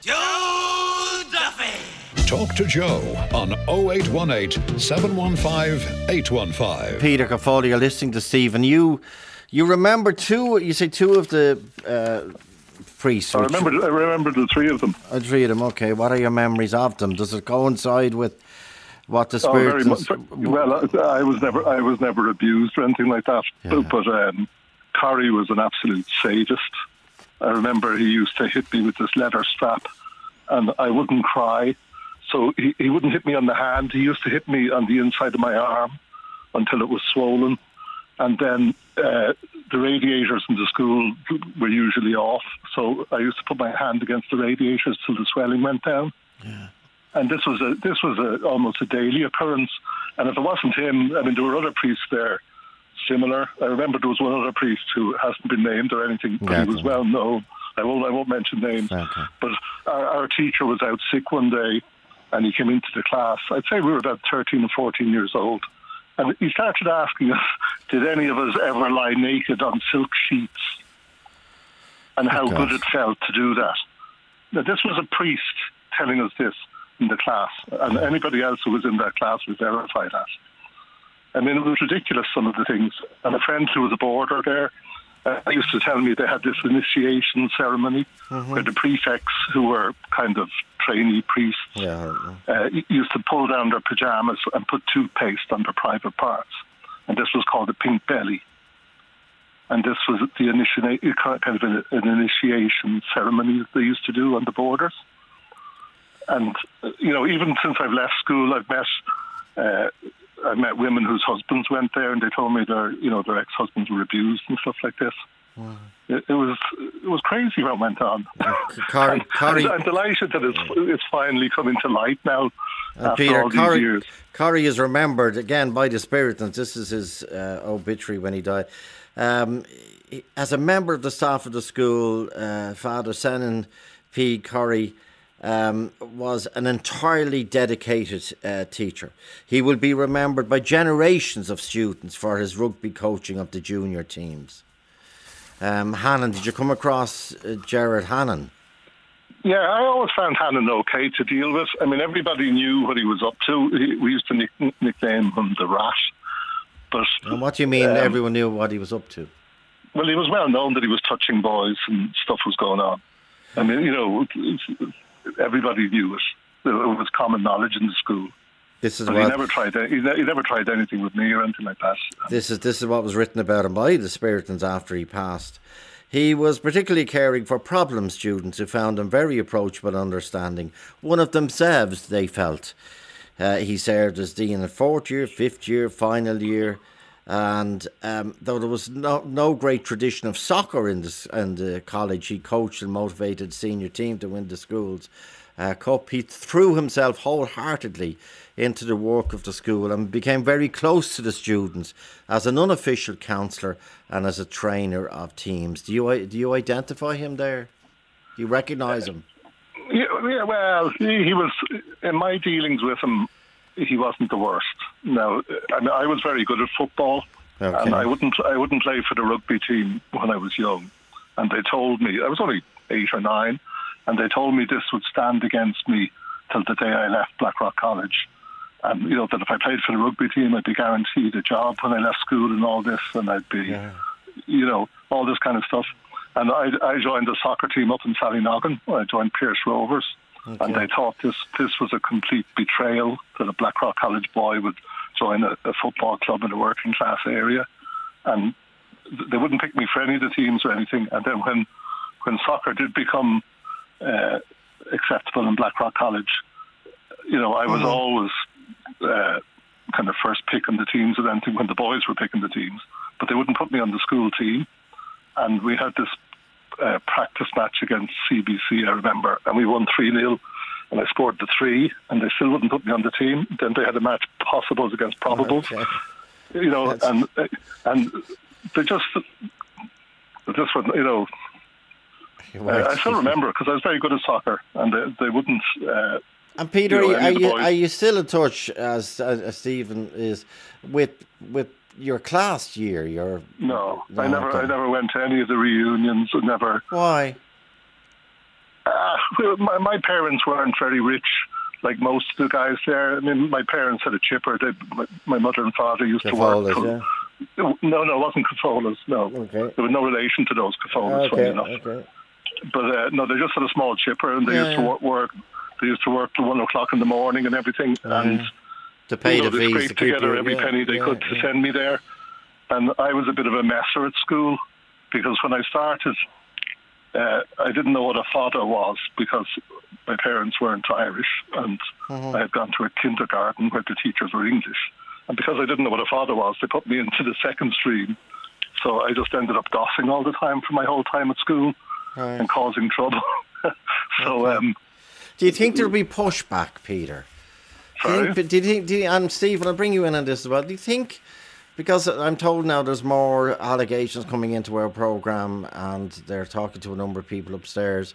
Joe Duffy. Talk to Joe on 0818 715 815. Peter Caffola, you're listening to Stephen. You you remember two? You say two of the uh, priests. I remember. I remember the three of them. The three of them. Okay. What are your memories of them? Does it coincide with what the spirit? Oh, well, I was never. I was never abused or anything like that. Yeah. But, but um, was an absolute sadist. I remember he used to hit me with this leather strap, and I wouldn't cry. So he, he wouldn't hit me on the hand. He used to hit me on the inside of my arm until it was swollen and then uh, the radiators in the school were usually off. So I used to put my hand against the radiators till the swelling went down. Yeah. And this was a this was a, almost a daily occurrence. And if it wasn't him, I mean, there were other priests there similar. I remember there was one other priest who hasn't been named or anything, but yeah, he was well known. I won't I won't mention names. Okay. But our, our teacher was out sick one day, and he came into the class. I'd say we were about thirteen or fourteen years old and he started asking us, did any of us ever lie naked on silk sheets? And how good it felt to do that. Now, this was a priest telling us this in the class, and anybody else who was in that class would verify that. I mean, it was ridiculous, some of the things. And a friend who was a boarder there uh, used to tell me they had this initiation ceremony mm-hmm. where the prefects, who were kind of trainee priests, yeah. uh, used to pull down their pajamas and put toothpaste on their private parts. And this was called a pink belly. And this was the initiation, kind of an, an initiation ceremony that they used to do on the borders. And, uh, you know, even since I've left school, I've met uh, I met women whose husbands went there, and they told me their you know their ex husbands were abused and stuff like this. Wow. It, it, was it was crazy what went on. Corrie, [laughs] I'm delighted that it's it's finally coming to light now. Uh, after Peter, years. Corrie is remembered again by the spirit, and this is his uh, obituary when he died. Um, as a member of the staff of the school, uh, Father Senan P. Corrie um, was an entirely dedicated uh, teacher. He will be remembered by generations of students for his rugby coaching of the junior teams. Um, Hannon, did you come across uh, Jerry Hannon? Yeah, I always found Hannon okay to deal with. I mean, everybody knew what he was up to. He, we used to nick, nickname him the Rat. But and what do you mean? Um, everyone knew what he was up to. Well, he was well known that he was touching boys and stuff was going on. I mean, you know, everybody knew it. It was common knowledge in the school. This is but what he never tried. He, he never tried anything with me or anything like that. This is this is what was written about him by the Spiritans after he passed. He was particularly caring for problem students who found him very approachable and understanding. One of themselves, they felt. Uh, he served as dean in fourth year, fifth year, final year, and um, though there was no, no great tradition of soccer in the, in the college, he coached and motivated senior team to win the school's uh, cup. He threw himself wholeheartedly into the work of the school and became very close to the students as an unofficial counsellor and as a trainer of teams. Do you do you identify him there? Do you recognise him? Yeah, well, he, he was in my dealings with him he wasn't the worst. Now, I, I was very good at football, okay. and I wouldn't I wouldn't play for the rugby team when I was young. And they told me I was only eight or nine, and they told me this would stand against me till the day I left Blackrock College. And you know that if I played for the rugby team, I'd be guaranteed a job when I left school and all this, and I'd be, yeah. you know, all this kind of stuff. And I, I joined the soccer team up in Sallynoggin. I joined Pearse Rovers Okay. And they thought this this was a complete betrayal that a Blackrock College boy would join a, a football club in a working class area, and they wouldn't pick me for any of the teams or anything. And then when when soccer did become uh, acceptable in Blackrock College, you know, I was mm-hmm. always uh, kind of first pick on the teams and anything when the boys were picking the teams, but they wouldn't put me on the school team. And we had this uh, practice match against CBC, I remember, and we won 3 0. And I scored the three, and they still wouldn't put me on the team. Then they had a match possibles against probables, okay. you know, That's... and and they just just you know. Uh, I still remember because I was very good at soccer, and they, they wouldn't. Uh, and Peter, you know, are, you, are you still in touch as, as Stephen is with with your class year? Your no, no I never, okay. I never went to any of the reunions. Never. Why? Uh, my, my parents weren't very rich, like most of the guys there. I mean, my parents had a chipper. They, my, my mother and father used to work. yeah. No, no, it wasn't Cafolas. No, okay. there was no relation to those Cafolas. Okay, funny enough. Okay. But uh, no, they just had a small chipper, and they yeah, used to work, work. They used to work till one o'clock in the morning and everything, and to pay you know, the they fees. To together every yeah, penny they yeah, could to send me there. And I was a bit of a messer at school because when I started, uh, I didn't know what a father was because my parents weren't Irish and mm-hmm. I had gone to a kindergarten where the teachers were English. And because I didn't know what a father was, they put me into the second stream. So I just ended up gossiping all the time for my whole time at school right. and causing trouble. [laughs] so, okay. um, do you think there'll be pushback, Peter? Sorry? Do you think, do you, and Stephen, I'll bring you in on this as well. Do you think, because I'm told now there's more allegations coming into our programme and they're talking to a number of people upstairs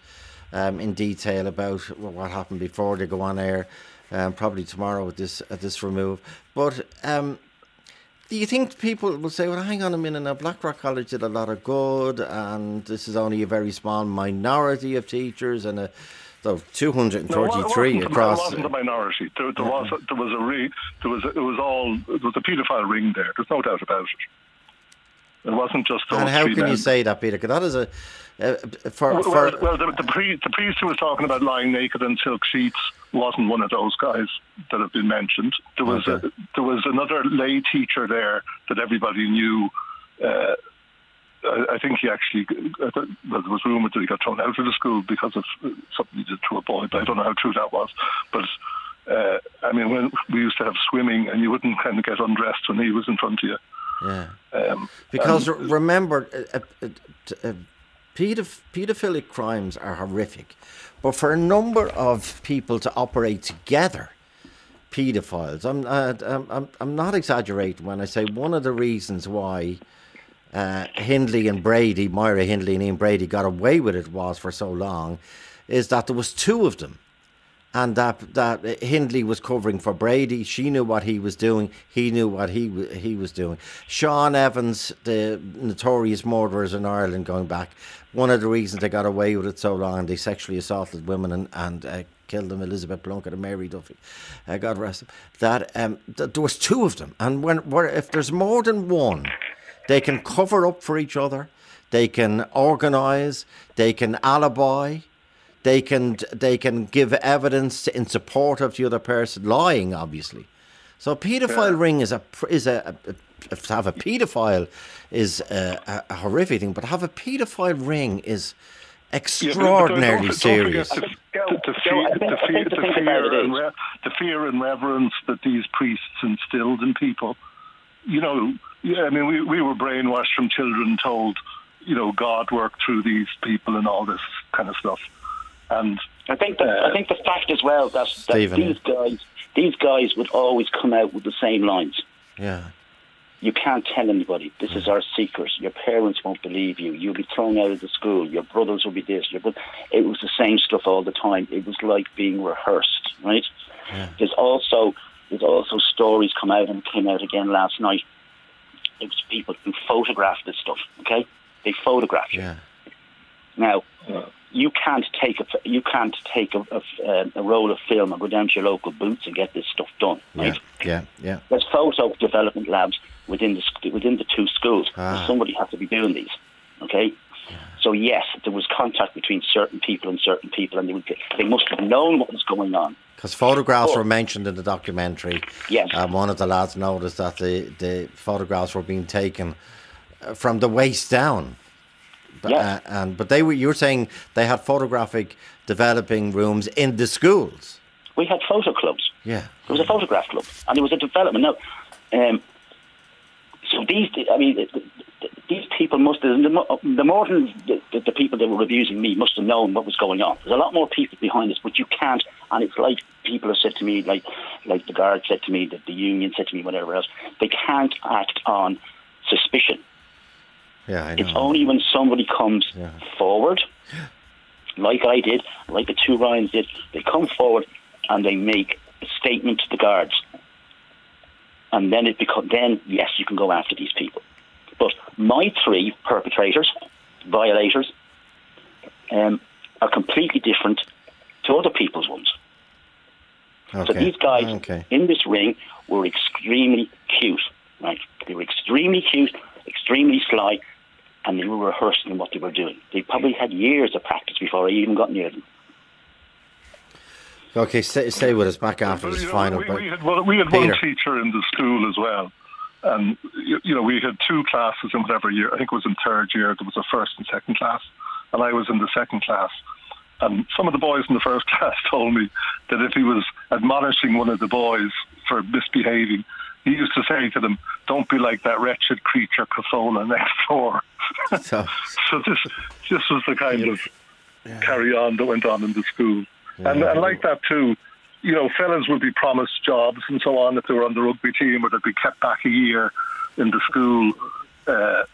um, in detail about what happened before they go on air, um, probably tomorrow at this, at this remove. But um, do you think people will say, well, hang on a minute now, Blackrock College did a lot of good and this is only a very small minority of teachers and a So 233 no, [laughs] across. It wasn't a minority. There, there was a, there was a re, there was a, it was all there was a paedophile ring there. There's no doubt about it. It wasn't just those and how can men. you say that, Peter? 'Cause that is a uh, for, Well, for well, well the, the, priest, the priest who was talking about lying naked in silk sheets wasn't one of those guys that have been mentioned. There was Okay. a, there was another lay teacher there that everybody knew. Uh, I, I think he actually, well, there was rumored that he got thrown out of the school because of uh, something he did to a boy, but I don't know how true that was. But uh, I mean, when we used to have swimming, and you wouldn't kind of get undressed when he was in front of you. yeah. Um, Because remember, uh, uh, uh, uh, pedoph- pedophilic crimes are horrific, but for a number of people to operate together, I'm, uh, I'm, I'm, I'm not exaggerating when I say one of the reasons why uh, Hindley and Brady, Myra Hindley and Ian Brady, got away with it was for so long, is that there was two of them and that that Hindley was covering for Brady. She knew what he was doing. He knew what he he was doing. Shaw and Evans, the notorious murderers in Ireland, going back, one of the reasons they got away with it so long, they sexually assaulted women and and uh, killed them. Elizabeth Plunkett and Mary Duffy, uh, God rest them. That um, th- there was two of them, and when if there's more than one, they can cover up for each other. They can organise. They can alibi they can they can give evidence in support of the other person lying obviously so a paedophile ring is a is a, a, a to have a paedophile is a, a, a horrific thing but to have a paedophile ring is Yeah, but- but extraordinarily don't- don't serious The, the, the, Joe, I fear, the, fear, the the, thing about it fear and the fear and reverence that these priests instilled in people. You know, yeah, I mean, we, we were brainwashed from children, told, you know, God worked through these people and all this kind of stuff. And I think that Uh, I think the fact as well that, that these guys these guys would always come out with the same lines. yeah You can't tell anybody. This is our secret. Your parents won't believe you. You'll be thrown out of the school. Your brothers will be this. Your bro- it was the same stuff all the time. It was like being rehearsed, right? There's also there's also stories come out and came out again last night. It was people who photographed this stuff. Okay, they photographed it. yeah Now, you can't take a you can't take a, a, a roll of film and go down to your local boots and get this stuff done. yeah Right? yeah yeah There's photo development labs within the within the two schools. Ah. Somebody has to be doing these. Okay. So yes, there was contact between certain people and certain people, and they, would, they must have known what was going on. Because photographs Oh. were mentioned in the documentary Yes. and one of the lads noticed that the, the photographs were being taken uh, from the waist down But, Yes. uh, and but they were you're saying they had photographic developing rooms in the schools. We had photo clubs. Yeah. There was a photograph club, and there was a development. Now, um, so these, I mean, these people must have, the mo- the the, people that were abusing me must have known what was going on. There's a lot more people behind this, but you can't. And it's like people have said to me, like like the guard said to me, that the union said to me, whatever else. They can't act on suspicion. Yeah, I know. It's only when somebody comes Yeah. forward, like I did, like the two Ryans did, they come forward and they make a statement to the guards. And then it becomes, then yes, you can go after these people. But my three perpetrators, violators, um, are completely different to other people's ones. okay. So these guys Okay. in this ring were extremely cute, right? They were extremely cute, extremely sly, and they were rehearsing what they were doing. They probably had years of practice before I even got near them. Okay, stay, stay with us back after this final we, we had, well, we had one teacher in the school as well. And, you, you know, we had two classes in whatever year. I think it was in third year. There was a first and second class. And I was in the second class. And some of the boys in the first [laughs] class told me that if he was admonishing one of the boys for misbehaving, he used to say to them, don't be like that wretched creature Casola next door. So, So this this was the kind of carry on that went on in the school. And, and like that too, you know, fellas would be promised jobs and so on if they were on the rugby team or they'd be kept back a year in the school, uh,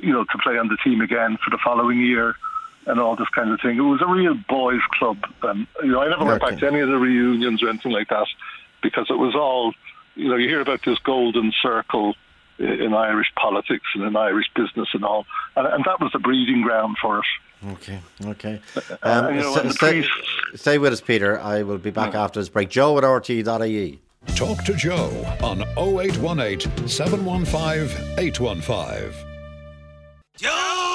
you know, to play on the team again for the following year and all this kind of thing. It was a real boys' club. And, you know, I never went back to any of the reunions or anything like that because it was all, you know, you hear about this golden circle in Irish politics and in Irish business and all, and, and that was the breeding ground for it. Okay, okay. Uh, Um, you know, st- stay, priests- stay with us, Peter. I will be back after this break. Joe at RTÉ.ie. Talk to Joe on 0818 715 815. Joe Duffy.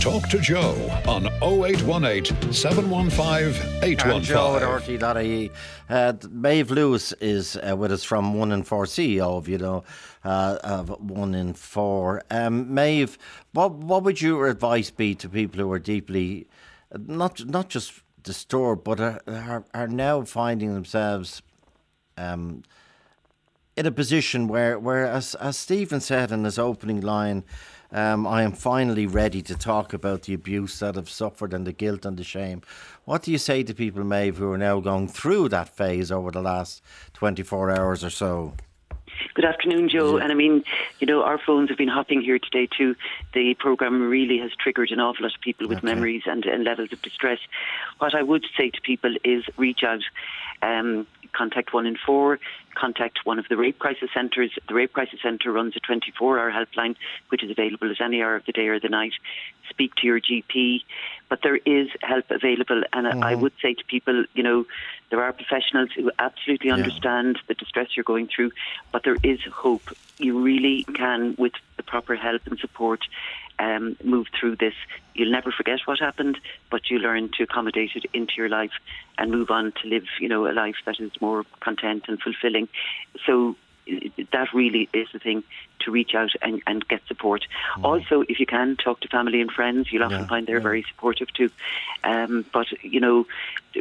Talk to Joe on 0818 715 And Joe at 815. RTÉ.ie. Uh, Maeve Lewis is uh, with us from 1 in 4 CEO of, you know, uh, of 1 in 4. Um, Maeve, what, what would your advice be to people who are deeply, not, not just disturbed, but are, are, are now finding themselves um, in a position where, where as, as Stephen said in his opening line, um, I am finally ready to talk about the abuse that I've suffered and the guilt and the shame. What do you say to people, Maeve, who are now going through that phase over the last 24 hours or so? Good afternoon, Joe. And I mean, you know, our phones have been hopping here today too. The program really has triggered an awful lot of people with Okay. memories and, and levels of distress. What I would say to people is reach out, um, contact one in four, contact one of the rape crisis centres. The rape crisis centre runs a 24-hour helpline, which is available at any hour of the day or the night. Speak to your GP, but there is help available, and I I would say to people, you know, there are professionals who absolutely understand the distress you're going through, but there is hope. You really can, with the proper help and support, um, move through this. You'll never forget what happened, but you learn to accommodate it into your life and move on to live, you know, a life that is more content and fulfilling. So that really is the thing to reach out and, and get support. Also, if you can, talk to family and friends. You'll often Yeah, find they're yeah. very supportive too. Um, but, you know,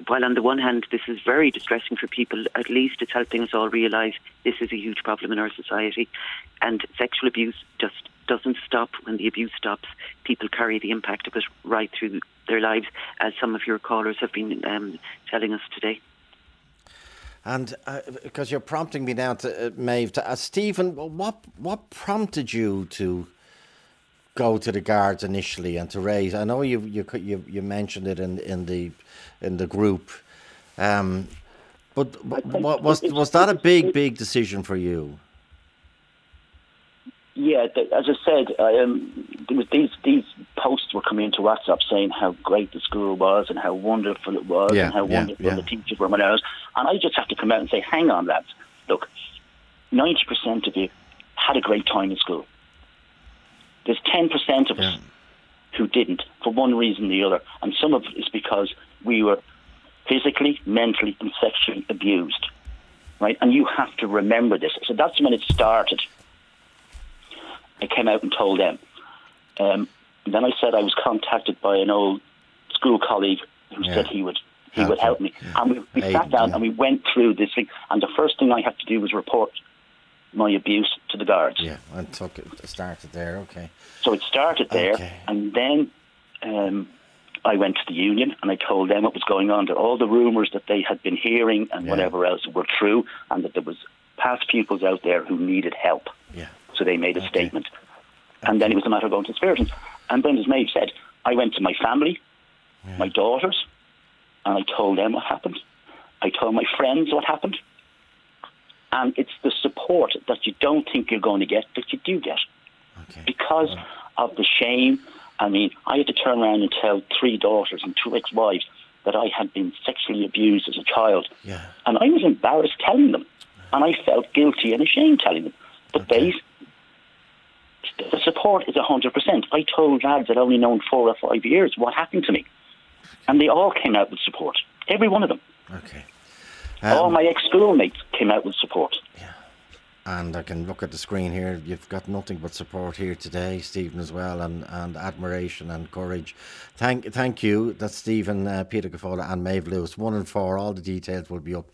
while on the one hand this is very distressing for people, at least it's helping us all realise this is a huge problem in our society. And sexual abuse just doesn't stop when the abuse stops. People carry the impact of it right through their lives, as some of your callers have been um, telling us today. And uh, because you're prompting me now to uh, Maeve, to, uh, Stephen, what what prompted you to go to the guards initially and to raise? I know you you you, you mentioned it in in the in the group, um, but, but what, was was that a big big decision for you? Yeah, as I said, I, um, there was these these posts were coming into WhatsApp saying how great the school was and how wonderful it was Yeah, and how wonderful yeah. the teachers were when I. And I just have to come out and say, hang on, lads, look, ninety percent of you had a great time in school. There's ten percent of us who didn't for one reason or the other, and some of it is because we were physically, mentally, and sexually abused. Right, and you have to remember this. So that's when it started. I came out and told them. Um, then I said I was contacted by an old school colleague who Yeah. said he would he Help would help me. yeah. And we, we Aid, sat down yeah. and we went through this thing. And the first thing I had to do was report my abuse to the guards. Yeah, and took it started there. Okay. So it started there, Okay. and then um, I went to the union and I told them what was going on. That all the rumours that they had been hearing and Yeah. whatever else were true, and that there was past pupils out there who needed help. Yeah. So they made a statement, and then it was a matter of going to Spiritans. And then, as Maeve said, I went to my family, my daughters, and I told them what happened. I told my friends what happened. And it's the support that you don't think you're going to get that you do get Okay. because of the shame. I mean, I had to turn around and tell three daughters and two ex-wives that I had been sexually abused as a child, Yeah. and I was embarrassed telling them, and I felt guilty and ashamed telling them. But Okay. they, the support is hundred percent. I told lads that I'd only known four or five years what happened to me, and they all came out with support. Every one of them. Okay. all Um, my ex-schoolmates came out with support. And I can look at the screen here. You've got nothing but support here today, Stephen, as well, and, and admiration and courage. Thank thank you. That's Stephen, uh, Peter Gafola, and Maeve Lewis. One and four. All the details will be up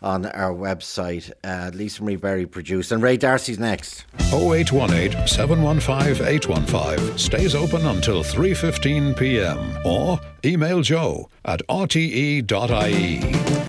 on our website. Uh, Lisa Marie Berry produced, and Ray D'Arcy's next. 0818 715 815 stays open until 3:15 p.m. or email joe at rte.ie.